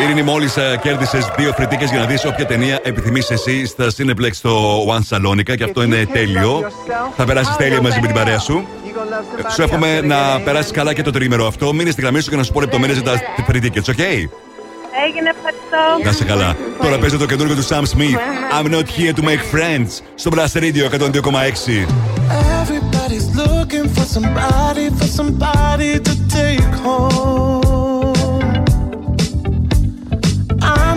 Ειρήνη, μόλις κέρδισες δύο free tickets για να δεις όποια ταινία επιθυμείς εσύ στα Cineplex στο One Salonica και αυτό είναι τέλειο. Θα περάσεις τέλεια μαζί με την παρέα σου. Ε, Σου εύχομαι να περάσεις καλά και το τριήμερο αυτό. Μείνε στη γραμμή σου και να σου πω λεπτομέρειες για τα free tickets, OK; Έγινε, ευχαριστώ. Να είσαι καλά. Τώρα παίζει το καινούργιο του Sam Smith. I'm not here to make friends. Στο Blast Radio 102,6. Everybody's looking for somebody, for somebody to take home.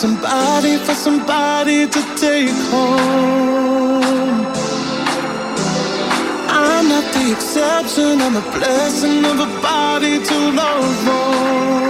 somebody, for somebody to take home. Not the exception, I'm a blessing of a body to love on.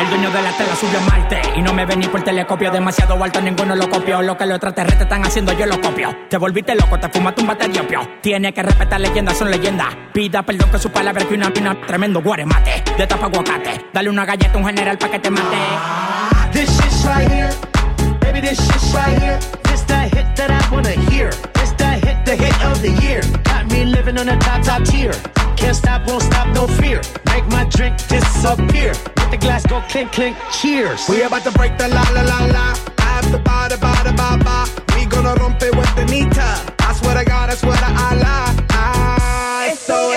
el dueño de la tela subió a Marte y no me vení por telescopio demasiado alto, ninguno lo copió. Lo que los extraterrestres están haciendo, yo lo copio. Te volviste loco, te fumaste un bate de opio. Tiene que respetar leyendas, son leyendas. Pida perdón que su palabra que una mina tremendo guaremate. De tapa aguacate, dale una galleta a un general pa' que te mate. This shit's right here. Baby, this shit's right here. This the hit that I wanna hear. This the hit, the hit of the year. Got on a top, top tier. Can't stop, won't stop, no fear. Make my drink disappear. Let the glass go clink, clink, cheers. We about to break the la la la la. After ba da ba da ba ba. We gonna rompe with the nita. I swear to God, I swear to Allah.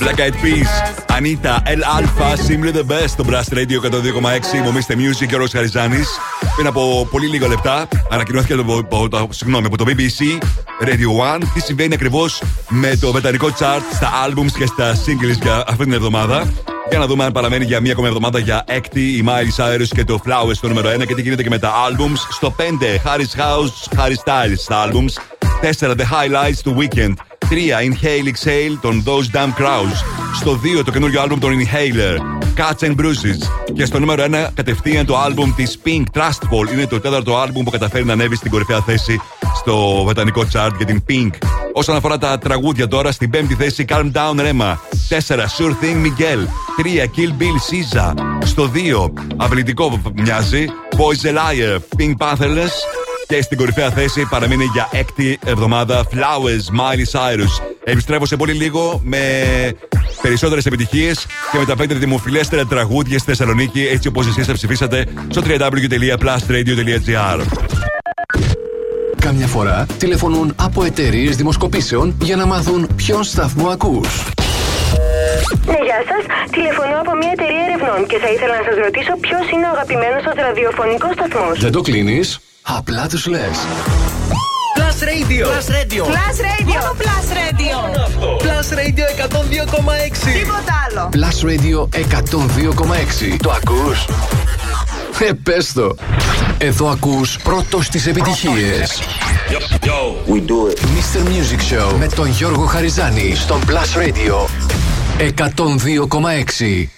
Black Eyed Peas, Anita, El Alpha, Simply the Best, στο Blast Radio 102,6. Μομίστε Music και ο Ρος Χαριζάνης. Πριν από πολύ λίγα λεπτά ανακοινώθηκε από, από, το- συγγνώμη, από το BBC Radio 1 τι συμβαίνει ακριβώς με το βρετανικό chart στα albums και στα singles για αυτή την εβδομάδα. Για να δούμε αν παραμένει για μία ακόμη εβδομάδα για έκτη η Miley Cyrus και το Flowers στο νούμερο 1 και τι γίνεται και με τα albums. Στο 5 Harris House, Harry Styles στα albums. 4 The Highlights του Weekend. 3 Inhale Exhale των Those Damn Crowds. Στο 2 το καινούριο album των Inhaler. Cuts and Bruises. Και στο νούμερο 1 κατευθείαν το album της Pink Trustful. Είναι το τέταρτο album που καταφέρει να ανέβει στην κορυφαία θέση στο βρετανικό chart για την Pink. Όσον αφορά τα τραγούδια τώρα, στην πέμπτη θέση Calm Down Rema. 4 Sure Thing Miguel. 3 Kill Bill Caesar. Στο 2 αυλητικό μοιάζει Boys a Liar. Pink Pantherless. Και στην κορυφαία θέση παραμείνει για έκτη εβδομάδα Flowers Miley Cyrus. Επιστρέφω σε πολύ λίγο με περισσότερες επιτυχίες και με τα πέντε δημοφιλέστερα τραγούδια στη Θεσσαλονίκη έτσι όπως εσείς θα ψηφίσατε στο www.plusradio.gr. Καμιά φορά τηλεφωνούν από εταιρείες δημοσκοπήσεων για να μάθουν ποιον σταθμό ακούς. Ναι, γεια σας. Τηλεφωνώ από μια εταιρεία ερευνών και θα ήθελα να σας ρωτήσω ποιος είναι ο αγαπημένος σας ραδιοφωνικός σταθμός. Δεν το κλείνεις; Απλά τους λες. Plus Radio. Plus Radio. Plus Radio. Μόνο Plus Radio. Plus Radio 102,6. Τίποτα άλλο. Plus Radio 102,6. Το ακούς; Ε, πες το. Εδώ ακούς πρώτος τις επιτυχίες. We do it. Mr. Music Show με τον Γιώργο Χαριζάνη στον Plus Radio 102,6.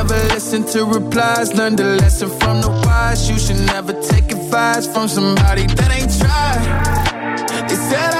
Never listen to replies. Learn the lesson from the wise. You should never take advice from somebody that ain't tried. They said I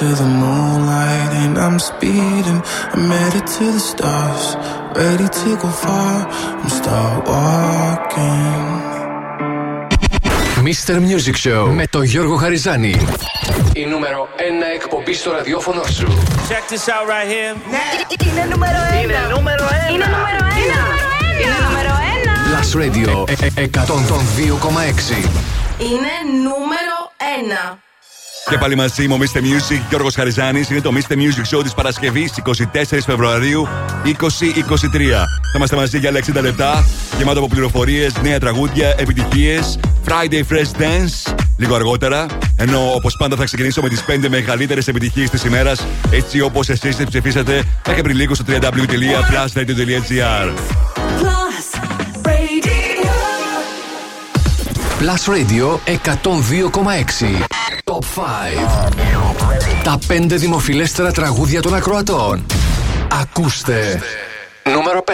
To the moonlight and I'm speeding. I'm headed to the stars, ready to go far and start walking. Mr. Music Show με τον Γιώργο Χαριζάνη. Η νούμερο 1 εκπομπή στο ραδιόφωνο σου. Check this out right here. Ναι, είναι νούμερο ένα. Είναι νούμερο ένα. Είναι νούμερο ένα. Είναι νούμερο ένα. Plus Radio ε, ε, 102,6. Είναι νούμερο ένα. Και πάλι μαζί μου, Mr. Music, Γιώργος Χαριζάνης. Είναι το Mr. Music Show της Παρασκευής, 24 Φεβρουαρίου 2023. Θα είμαστε μαζί για άλλα 60 λεπτά, γεμάτο από πληροφορίες, νέα τραγούδια, επιτυχίες, Friday Fresh Dance, λίγο αργότερα. Ενώ όπως πάντα θα ξεκινήσω με τις 5 μεγαλύτερες επιτυχίες της ημέρας, έτσι όπως εσείς τις ψηφίσατε μέχρι πριν λίγο στο www.plusradio.gr. Plus Radio. Plus Radio 102,6. Top 5. Τα 5 δημοφιλέστερα τραγούδια των ακροατών. Ακούστε. Νούμερο 5.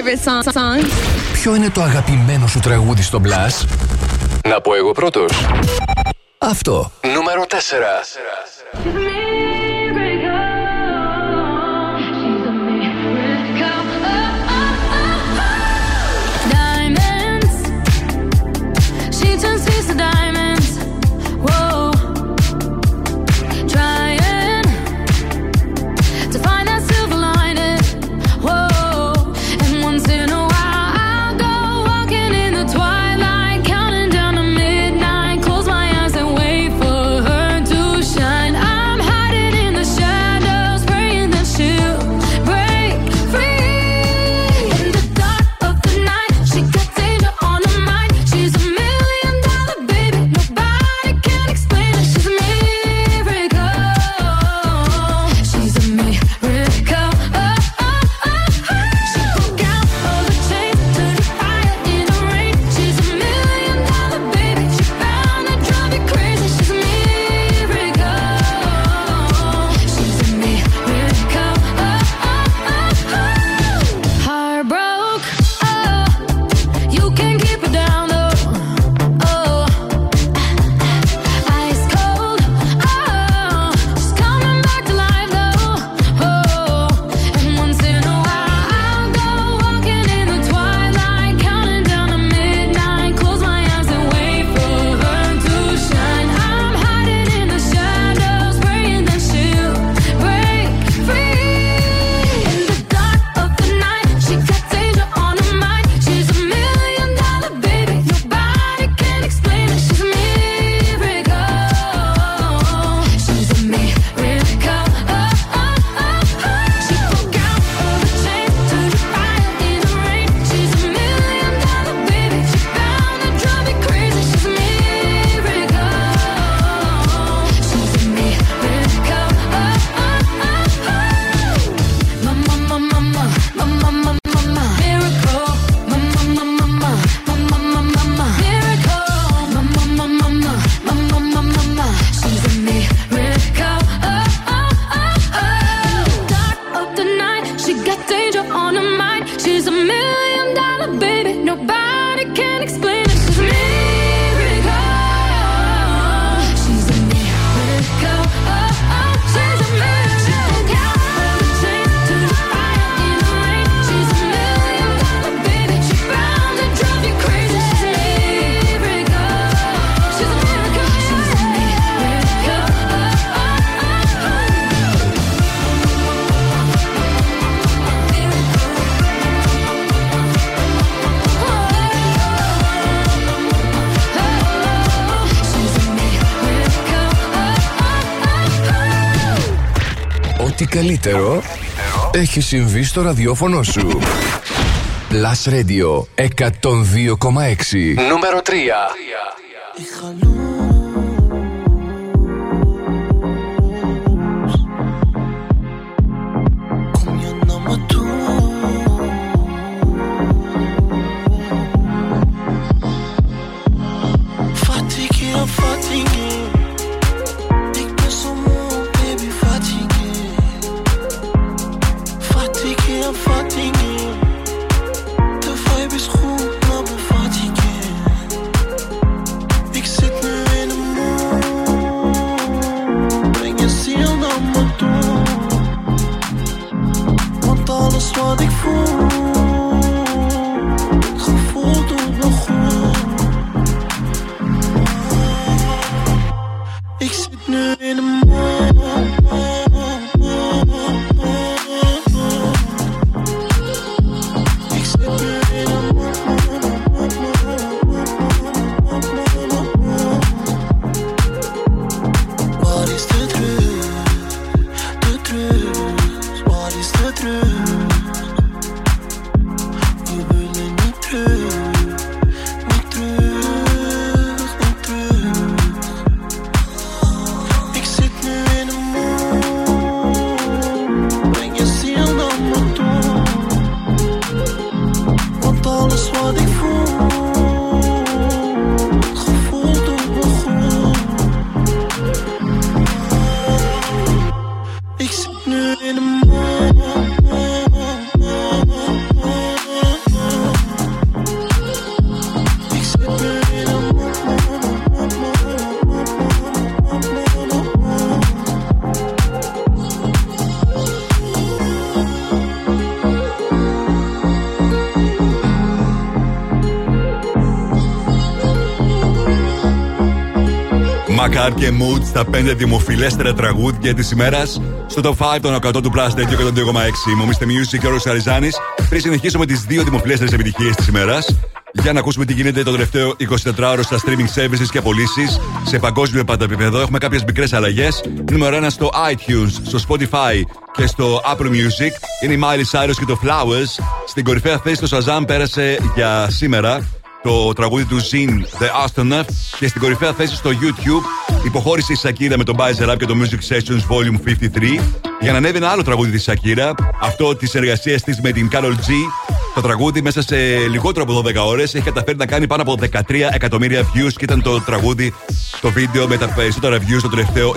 favorite song. Ποιο είναι το αγαπημένο σου τραγούδι στο μπλασ, Να πω εγώ πρώτος. Αυτό. Νούμερο 4. καλύτερο έχει συμβεί στο ραδιόφωνο σου. Plus Radio 102,6 Νούμερο 3 και mood στα 5 δημοφιλέστερα τραγούδια της ημέρας. Στο top 5 των 100 του Plus Radio και τον 2,6. Μομίστε Music και ο Ριζάνη. Πριν συνεχίσουμε τις δύο δημοφιλέστερε επιτυχίες της ημέρας. Για να ακούσουμε τι γίνεται το τελευταίο 24ωρο στα streaming services και πωλήσεις σε παγκόσμιο επίπεδο. Έχουμε κάποιες μικρές αλλαγές. Νούμερο 1 στο iTunes, στο Spotify και στο Apple Music είναι η Miley Cyrus και το Flowers. Στην κορυφαία θέση το Shazam πέρασε για σήμερα το τραγούδι του Zin The Astronaut και στην κορυφαία θέση στο YouTube Υποχώρησε η Σακύρα με το Bizer Up και το Music Sessions Volume 53 για να ανέβει ένα άλλο τραγούδι της Σακύρα, αυτό της εργασίας της με την Carol G. Το τραγούδι μέσα σε λιγότερο από 12 ώρες έχει καταφέρει να κάνει πάνω από 13 εκατομμύρια views και ήταν το τραγούδι, στο βίντεο με τα περισσότερα views το τελευταίο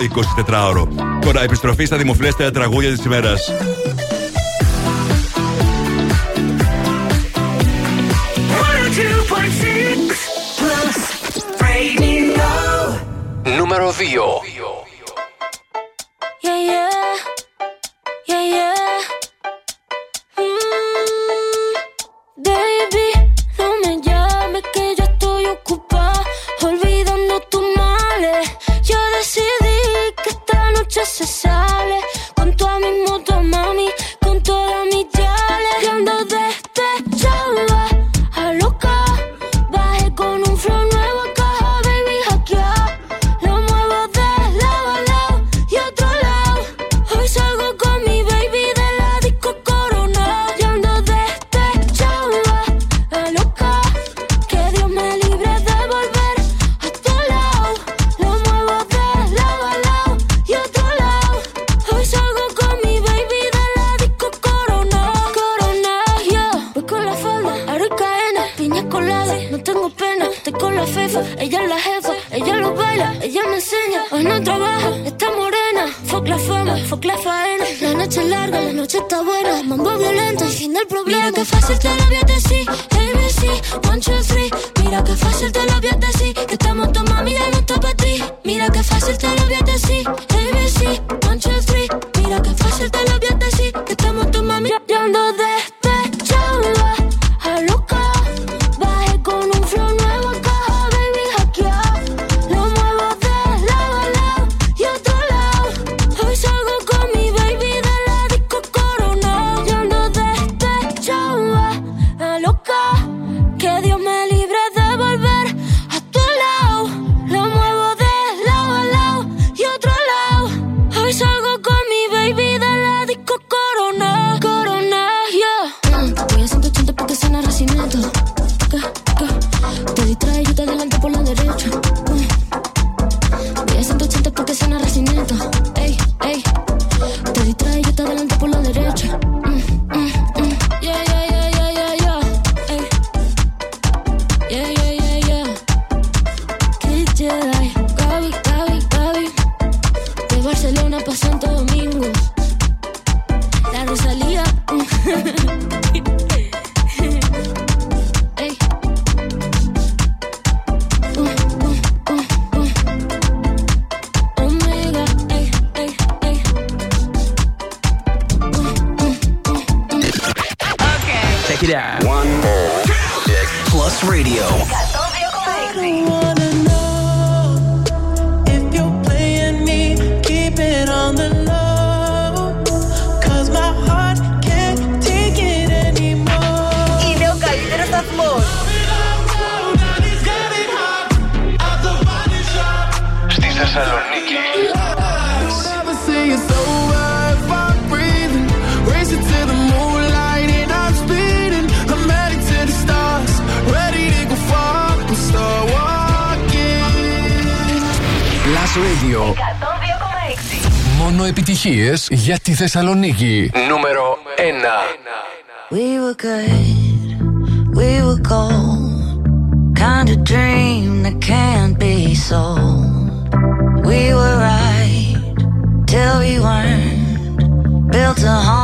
24ωρο. Τώρα επιστροφή στα δημοφιλέστερα τραγούδια της ημέρας. νούμερο 2. Μόνο επιτυχίε για τη Θεσσαλονίκη. Νούμερο 1. We were good, we were gold. Kind of dream that can't be so. We were right till we weren't. Built a home.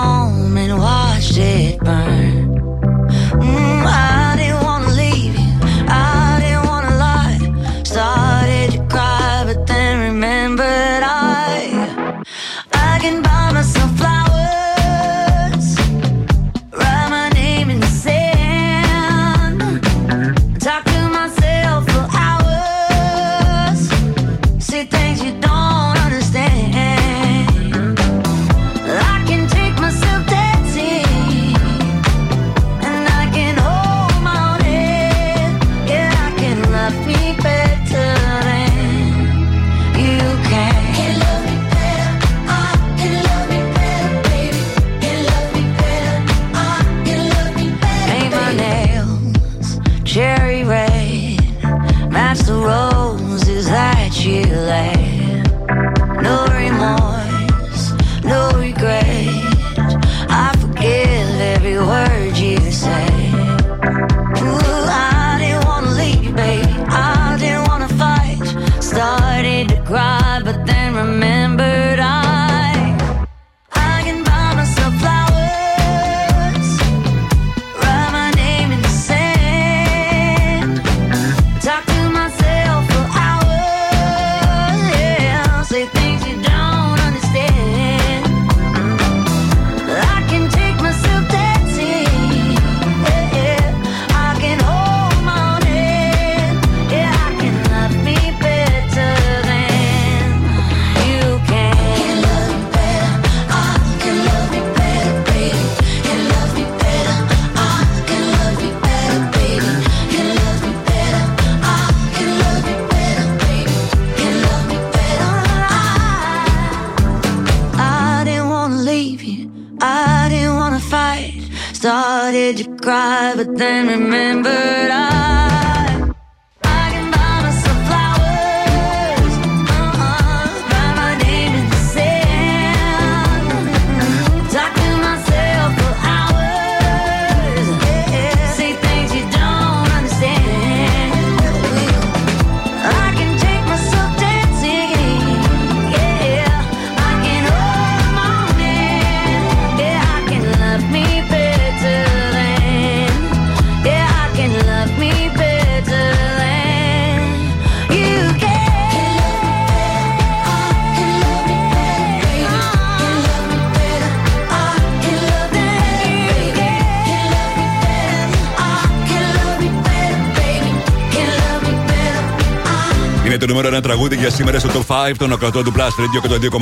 σήμερα στο top 5 των ακροτών του Plus Radio και το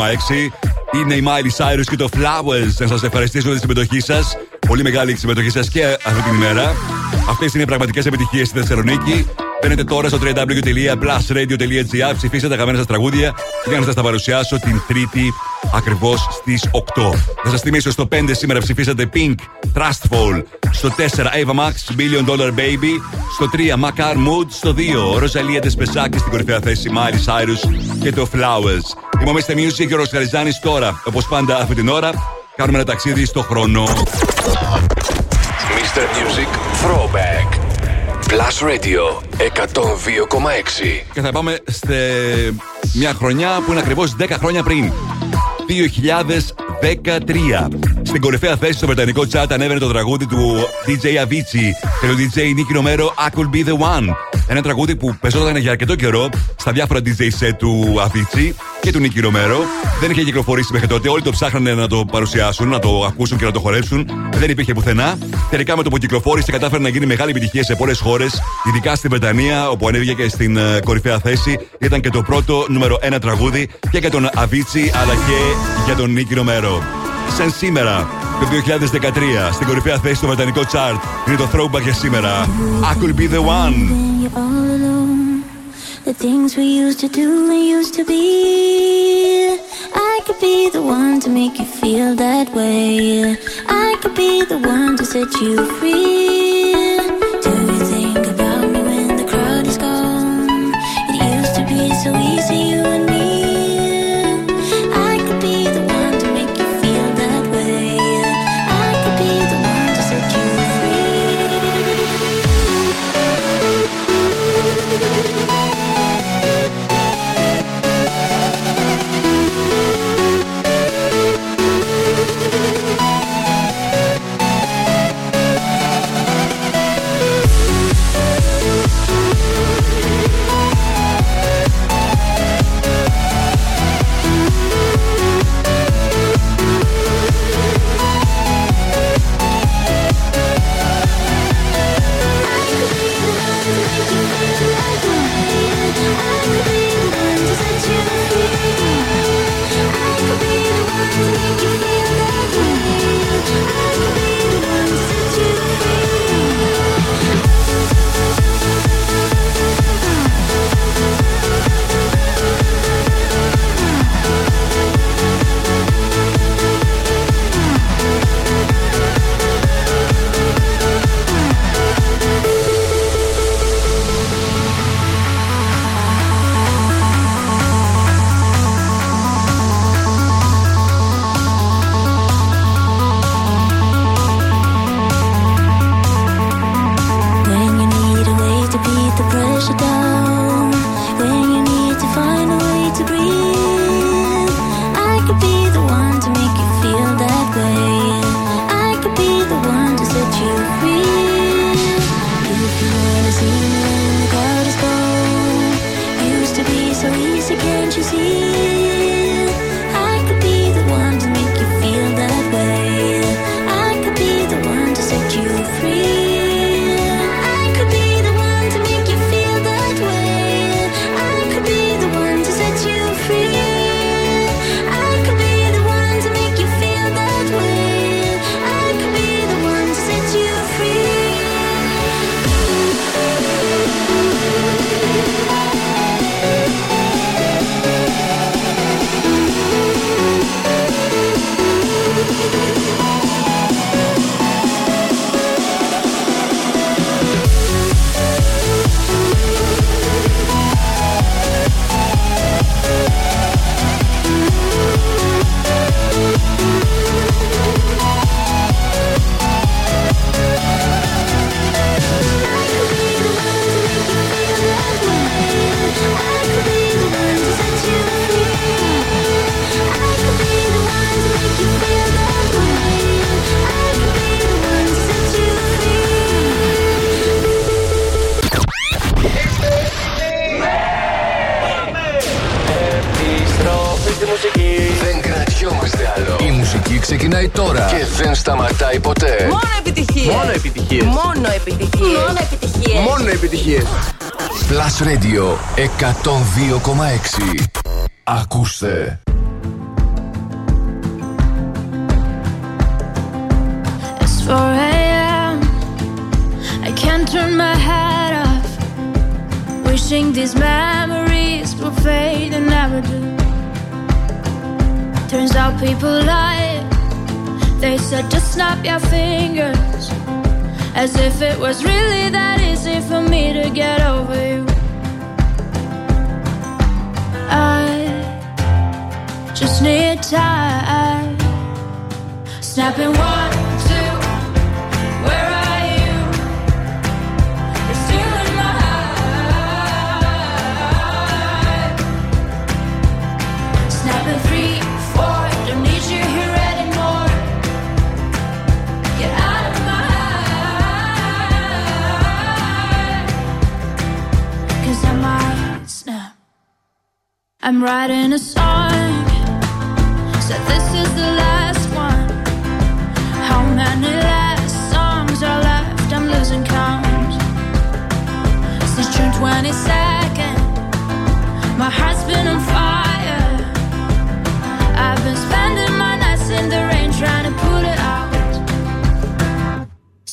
2,6. Είναι η Miley Cyrus και το Flowers. Να σας ευχαριστήσουμε για τη συμμετοχή σας. Πολύ μεγάλη συμμετοχή σας και αυτή την ημέρα. Αυτές είναι οι πραγματικές επιτυχίες στη Θεσσαλονίκη. Παίρνετε τώρα στο www.plusradio.gr, ψηφίστε τα αγαπημένα σας τραγούδια και για να σας τα παρουσιάσω την Τρίτη ακριβώς στις 8. Να σας θυμίσω στο 5 σήμερα ψηφίσατε Pink, Trustful, στο 4 Ava Max, Million Dollar Baby, στο 3 Μακάρ Mood. Στο 2 Ροζαλία Τεσπεσάκη στην κορυφαία θέση Μάρι Άιρου και το Flowers. Είμαστε Music και ο Ροζαριζάνη τώρα. Όπως πάντα αυτή την ώρα κάνουμε ένα ταξίδι στο χρόνο. Mr. Music Throwback. Plus Radio 102,6. Και θα πάμε σε μια χρονιά που είναι ακριβώς 10 χρόνια πριν. 2013. Στην κορυφαία θέση στο βρετανικό chat ανέβαινε το τραγούδι του DJ Avicii και το DJ Nicky Romero I Could Be The One. Ένα τραγούδι που πεζόταν για αρκετό καιρό στα διάφορα DJ set του Avicii και του Νίκη Ρομέρο. Δεν είχε κυκλοφορήσει μέχρι τότε. Όλοι το ψάχνανε να το παρουσιάσουν, να το ακούσουν και να το χορέψουν. Δεν υπήρχε πουθενά. Τελικά με το που κυκλοφόρησε κατάφερε να γίνει μεγάλη επιτυχία σε πολλές χώρες, ειδικά στην Βρετανία, όπου ανέβηκε και στην ε, κορυφαία θέση. Ήταν και το πρώτο νούμερο ένα τραγούδι και για τον Αβίτσι αλλά και για τον Νίκη Ρομέρο. Σαν σήμερα, το 2013, στην κορυφαία θέση στο βρετανικό chart, είναι το throwback για σήμερα. I could be the one. all alone. The things we used to do and used to be. I could be the one to make you feel that way. I could be the one to set you free.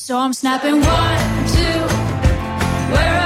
So I'm snapping one, two. Where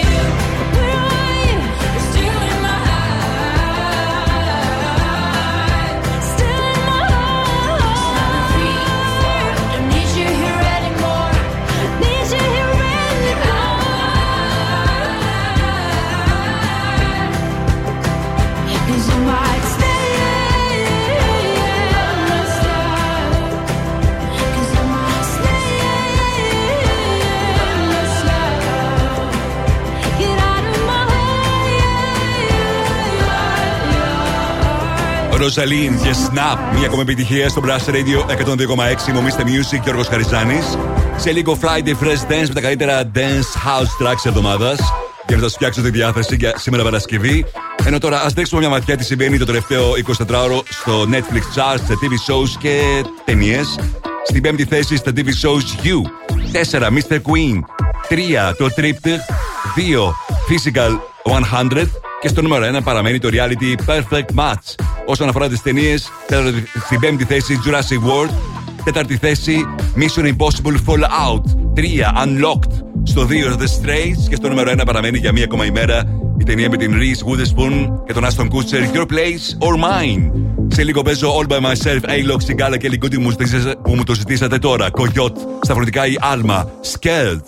Ροζαλίν και Snap, μια ακόμα επιτυχία στο Blast Radio 102,6. Μου Mr. Music και Γιώργος Χαριζάνης. Σε λίγο Friday Fresh Dance με τα καλύτερα dance house tracks εβδομάδας. Για να σα φτιάξω τη διάθεση για σήμερα Παρασκευή. Ενώ τώρα ας δείξουμε μια ματιά τι συμβαίνει το τελευταίο 24ωρο στο Netflix Charts, σε TV shows και ταινίες. Στην πέμπτη θέση στα TV shows You. 4 Mr. Queen. 3 το Triptych. 2 Physical 100. Και στο νούμερο 1 παραμένει το reality Perfect Match. Όσον αφορά τις ταινίες, στην πέμπτη θέση Jurassic World. Τέταρτη θέση Mission Impossible Fallout. 3 Unlocked. Στο 2 The Straits. Και στο νούμερο 1 παραμένει για μία ακόμα ημέρα η ταινία με την Reese Witherspoon και τον Aston Kutcher Your Place or Mine. Σε λίγο παίζω All by Myself, A-Lock, Σιγκάλα και Λιγκούτι μου ζητήσατε- που μου το ζητήσατε τώρα. Κογιότ, στα φωνητικά η Άλμα. Scared.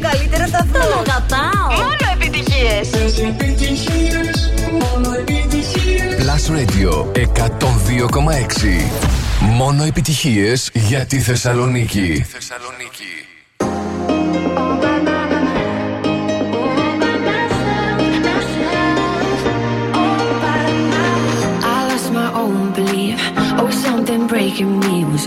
καλύτερα καλύτερο σταθμό. Τον. Μόνο επιτυχίε. Μόνο επιτυχίες. Plus Radio 102,6. Μόνο επιτυχίες για τη Θεσσαλονίκη. Για τη Θεσσαλονίκη. Oh, breaking me was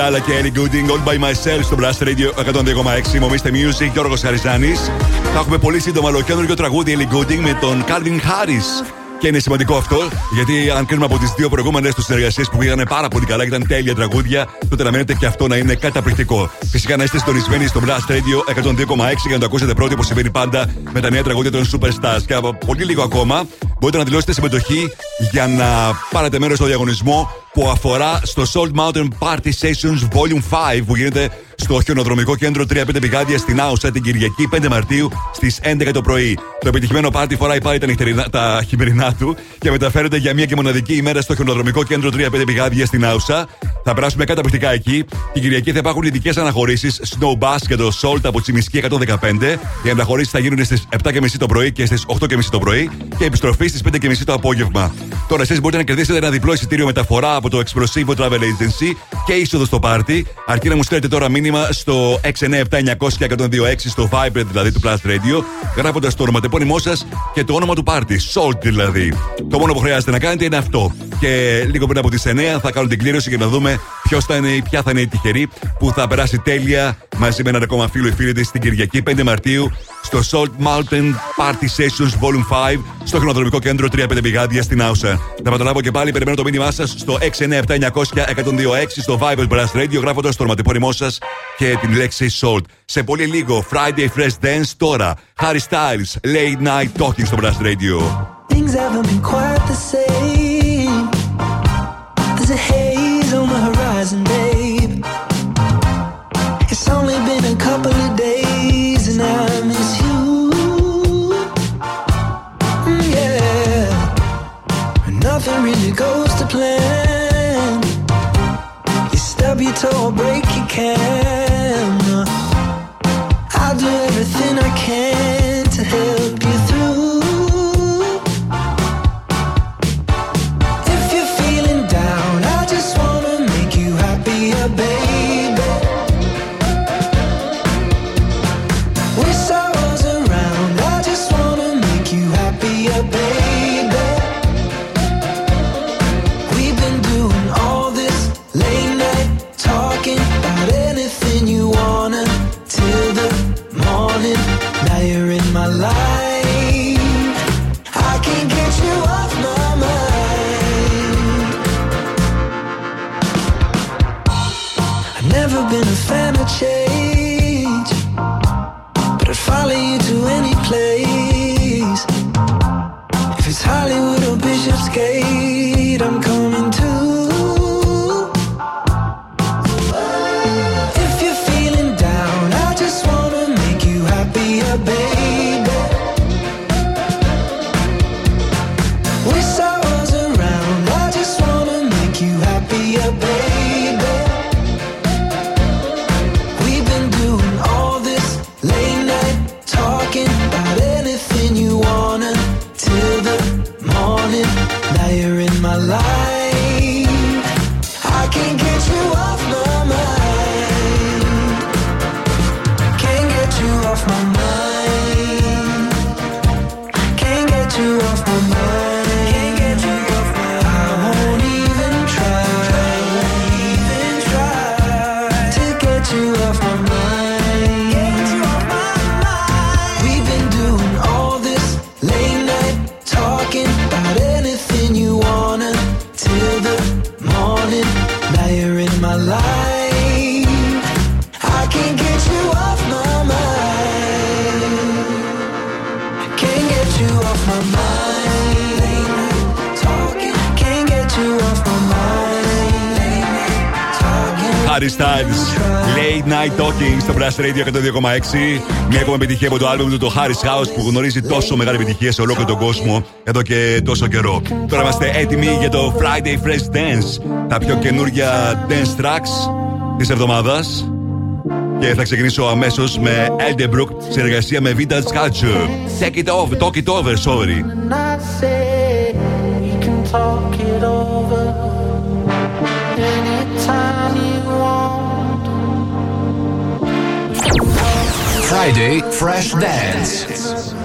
Σιγκάλα και Ellie Gooding, All by Myself στο Blast Radio 102,6. Μομίστε Music, Γιώργος Χαριζάνης. Θα έχουμε πολύ σύντομα ολοκέντρο τραγούδι Ellie Gooding με τον Calvin Harris. Και είναι σημαντικό αυτό, γιατί αν κρίνουμε από τις δύο προηγούμενες τους συνεργασίες που πήγαν πάρα πολύ καλά και ήταν τέλεια τραγούδια, τότε να μένετε και αυτό να είναι καταπληκτικό. Φυσικά να είστε συντονισμένοι στο Blast Radio 102,6 για να το ακούσετε πρώτοι όπως συμβαίνει πάντα με τα νέα τραγούδια των Superstars. Και από πολύ λίγο ακόμα μπορείτε να δηλώσετε συμμετοχή για να πάρετε μέρος στο διαγωνισμό που αφορά στο Salt Mountain Party Sessions Volume 5 που γίνεται στο χιονοδρομικό κέντρο 35 Πηγάδια στην Άουσα την Κυριακή 5 Μαρτίου στις 11 το πρωί. Το επιτυχημένο πάρτι φοράει πάλι τα, νυχτερινά, τα χειμερινά του και μεταφέρεται για μία και μοναδική ημέρα στο χιονοδρομικό κέντρο 35 Πηγάδια στην Άουσα. Θα περάσουμε καταπληκτικά εκεί. Την Κυριακή θα υπάρχουν ειδικές αναχωρήσεις Snow Bus για το Salt από Τσιμισκή 115. Οι αναχωρήσεις θα γίνουν στις 7.30 το πρωί και στις 8.30 το πρωί και επιστροφή στις 5.30 το απόγευμα. Τώρα εσείς μπορείτε να κερδίσετε ένα διπλό εισιτήριο μεταφορά από το Explosivo Travel Agency και είσοδο στο πάρτι. Αρκεί να μου στέλνετε τώρα μήνυμα στο 697-900-1026 στο Viber δηλαδή του Plus Radio, γράφοντας το ονοματεπώνυμό σας και το όνομα του πάρτι. Salt δηλαδή. Το μόνο που χρειάζεται να κάνετε είναι αυτό. Και λίγο πριν από τις 9 θα κάνω την κλήρωση για να δούμε ποιος θα είναι, ποια θα είναι η τυχερή που θα περάσει τέλεια μαζί με έναν ακόμα φίλο ή φίλη της την Κυριακή 5 Μαρτίου στο Salt Mountain Party Sessions Volume 5 στο χρονοδρομικό κέντρο 35 Πηγάδια στην Άουσα. Να επαναλάβω και πάλι, περιμένω το μήνυμά σας στο 697-900-1026 στο Viber Blast Radio, γράφοντας το ονοματεπώνυμό σας και την λέξη Salt. Σε πολύ λίγο, Friday Fresh Dance τώρα. Harry Styles, Late Night Talking στο Blast Radio. Things haven't been quite the same. There's a your or break your camera. I'll do everything I can Κοσμοράδιο 102,6. Μια ακόμα επιτυχία από το album του, το Harris House, που γνωρίζει τόσο μεγάλη επιτυχία σε ολόκληρο τον κόσμο εδώ και τόσο καιρό. Τώρα είμαστε έτοιμοι για το Friday Fresh Dance, τα πιο καινούργια dance tracks της εβδομάδας. Και θα ξεκινήσω αμέσως με Eldenbrook συνεργασία με Vintage Culture. Take it over, talk it over, sorry. Friday Fresh Dance.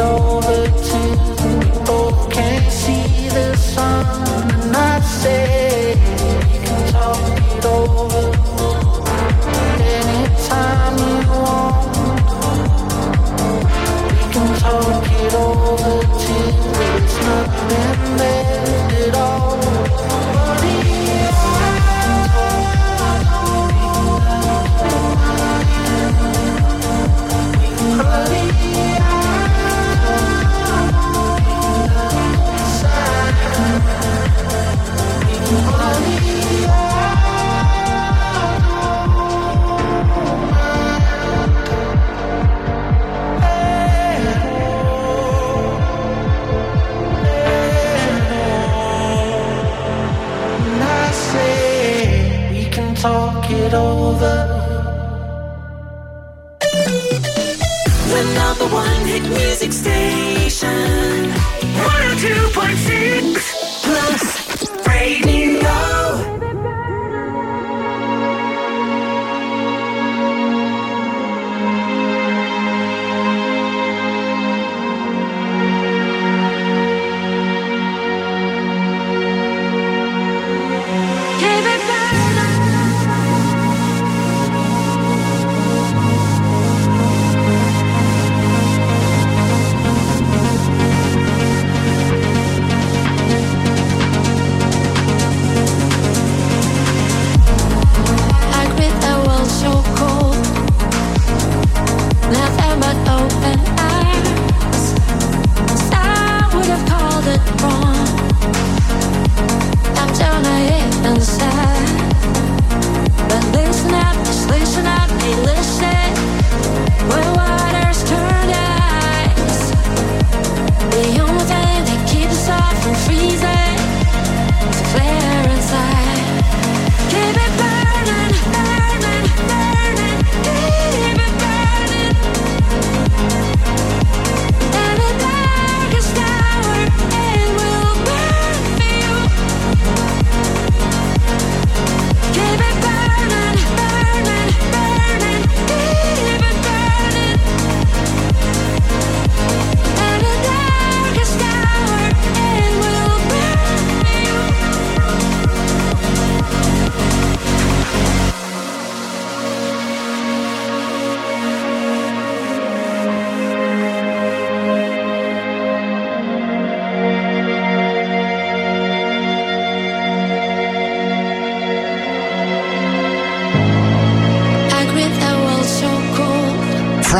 over to both can't see the sun. and I say.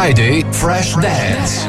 Friday Fresh Dance.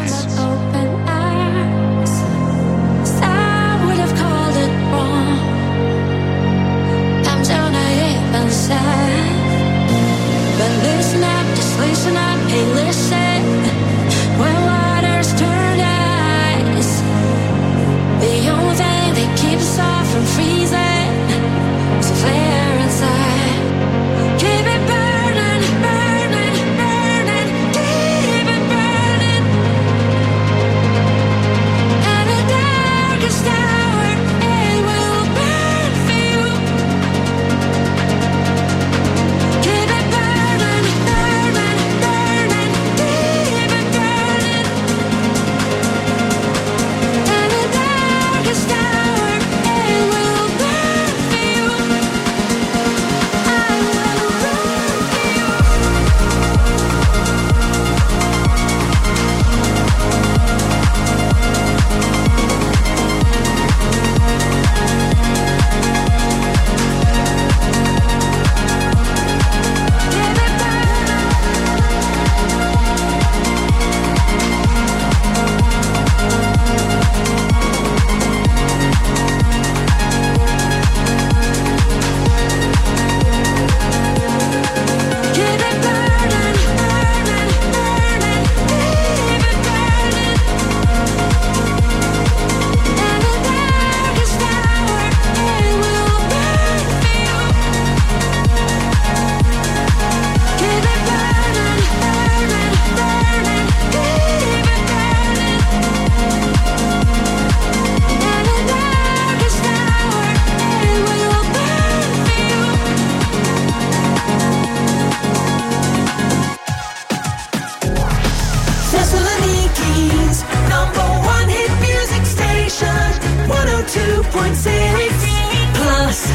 102.6 Plus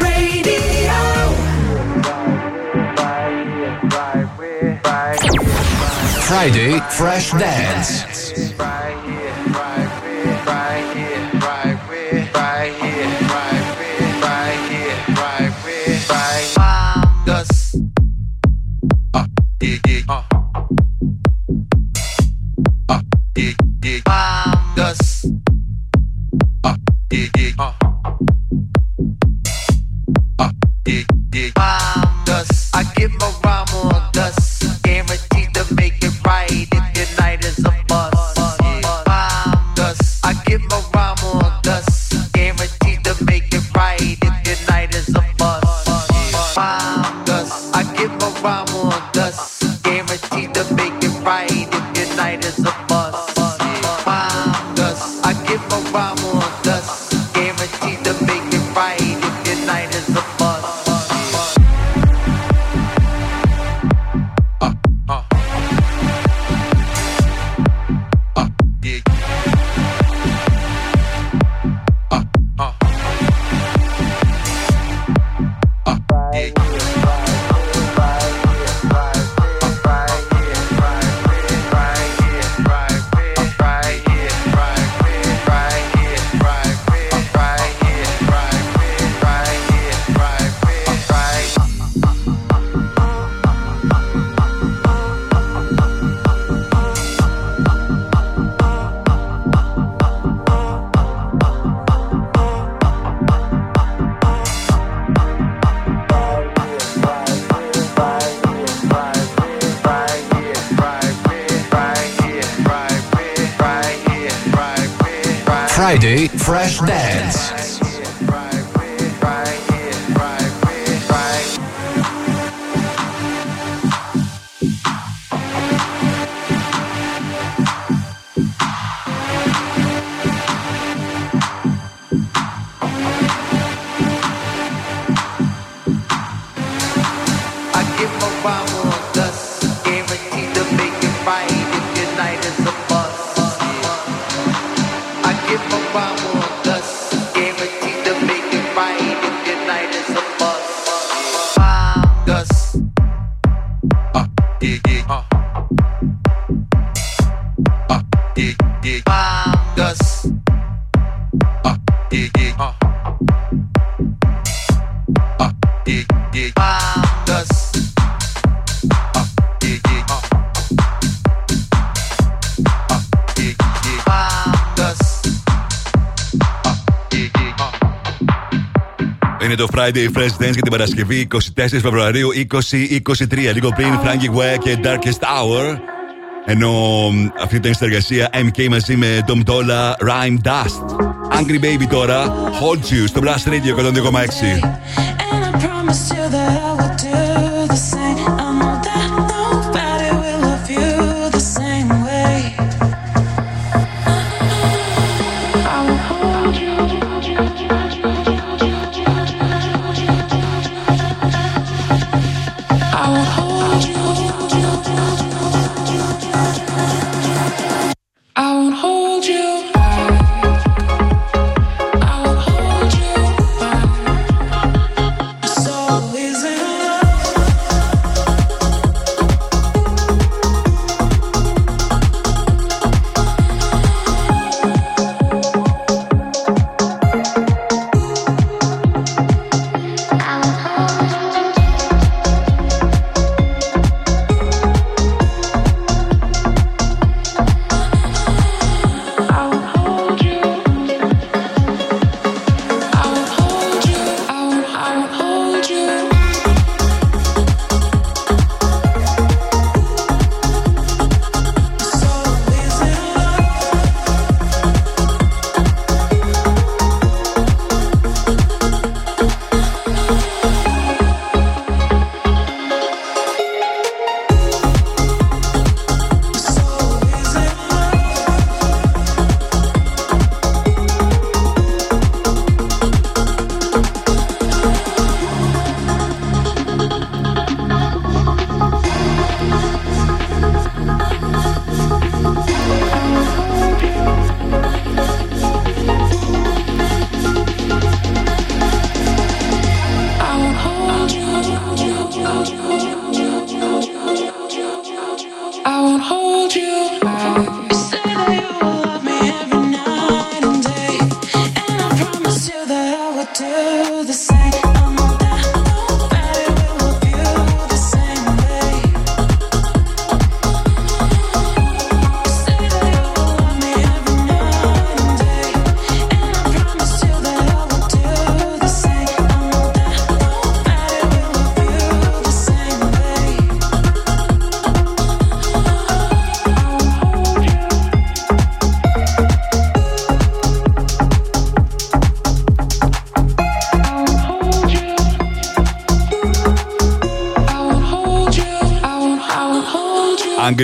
Radio. Friday Fresh Dance. Friday Fresh Dance για την Παρασκευή 24 Φεβρουαρίου 2023. Λίγο πριν Frankie Way και Darkest Hour. Ενώ αυτή ήταν η συνεργασία MK μαζί με Dom Dola Rhyme Dust. Angry Baby τώρα. Hold you στο Blast Radio 102,6.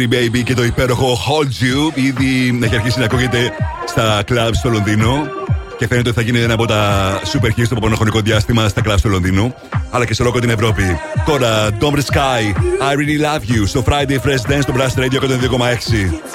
Angry Baby και το υπέροχο Hold You ήδη έχει αρχίσει να ακούγεται στα clubs στο Λονδίνο και φαίνεται ότι θα γίνει ένα από τα super hits στο επόμενο χρονικό διάστημα στα clubs του Λονδίνου αλλά και σε όλο την Ευρώπη. Τώρα, Dom Sky, I Really Love You στο Friday Fresh Dance στο Blast Radio 102,6.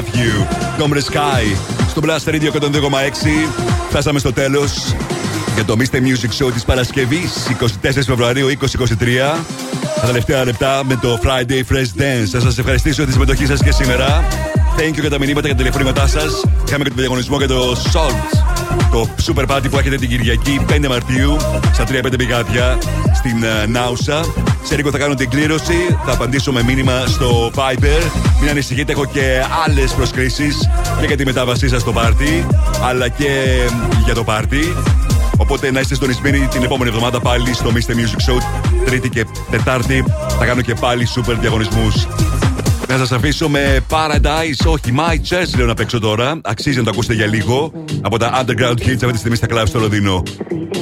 Love you. Tom Sky. Στο Blast Radio 102,6 φτάσαμε στο τέλος για το Mr. Music Show της Παρασκευής 24 Φεβρουαρίου 2023. Τα τελευταία λεπτά με το Friday Fresh Dance. Θα σας ευχαριστήσω για τη συμμετοχή σας και σήμερα. Thank you για τα μηνύματα και τα τηλεφωνήματά σας. Είχαμε και τον διαγωνισμό για το Salt. Το super party που έχετε την Κυριακή 5 Μαρτίου στα 3-5 πηγάδια στην uh, Νάουσα. Σε λίγο θα κάνω την κλήρωση. Θα απαντήσω με μήνυμα στο Viber. Μην ανησυχείτε, έχω και άλλες προσκλήσεις και για τη μετάβασή σας στο πάρτι, αλλά και για το πάρτι. Οπότε να είστε συντονισμένοι την επόμενη εβδομάδα πάλι στο Mr. Music Show. Τρίτη και Τετάρτη θα κάνω και πάλι super διαγωνισμούς. Να σας αφήσω με Paradise, όχι My Church λέω να παίξω τώρα. Αξίζει να το ακούσετε για λίγο. Από τα Underground Hits αυτή τη στιγμή στα κλαμπ στο Λονδίνο.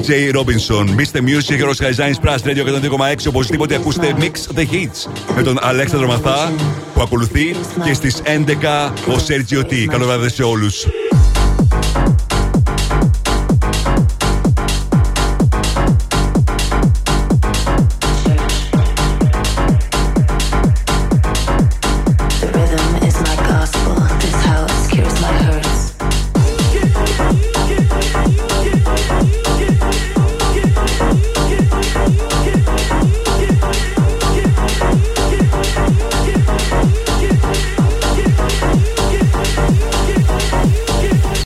Jay Robinson, Mr. Music, Heroes Designs Plus Radio 102,6. Οπωσδήποτε ακούστε Mix the Hits με τον Αλέξανδρο Μαθά που ακολουθεί και στις 11 ο Sergio T. Καλό βράδυ σε όλους.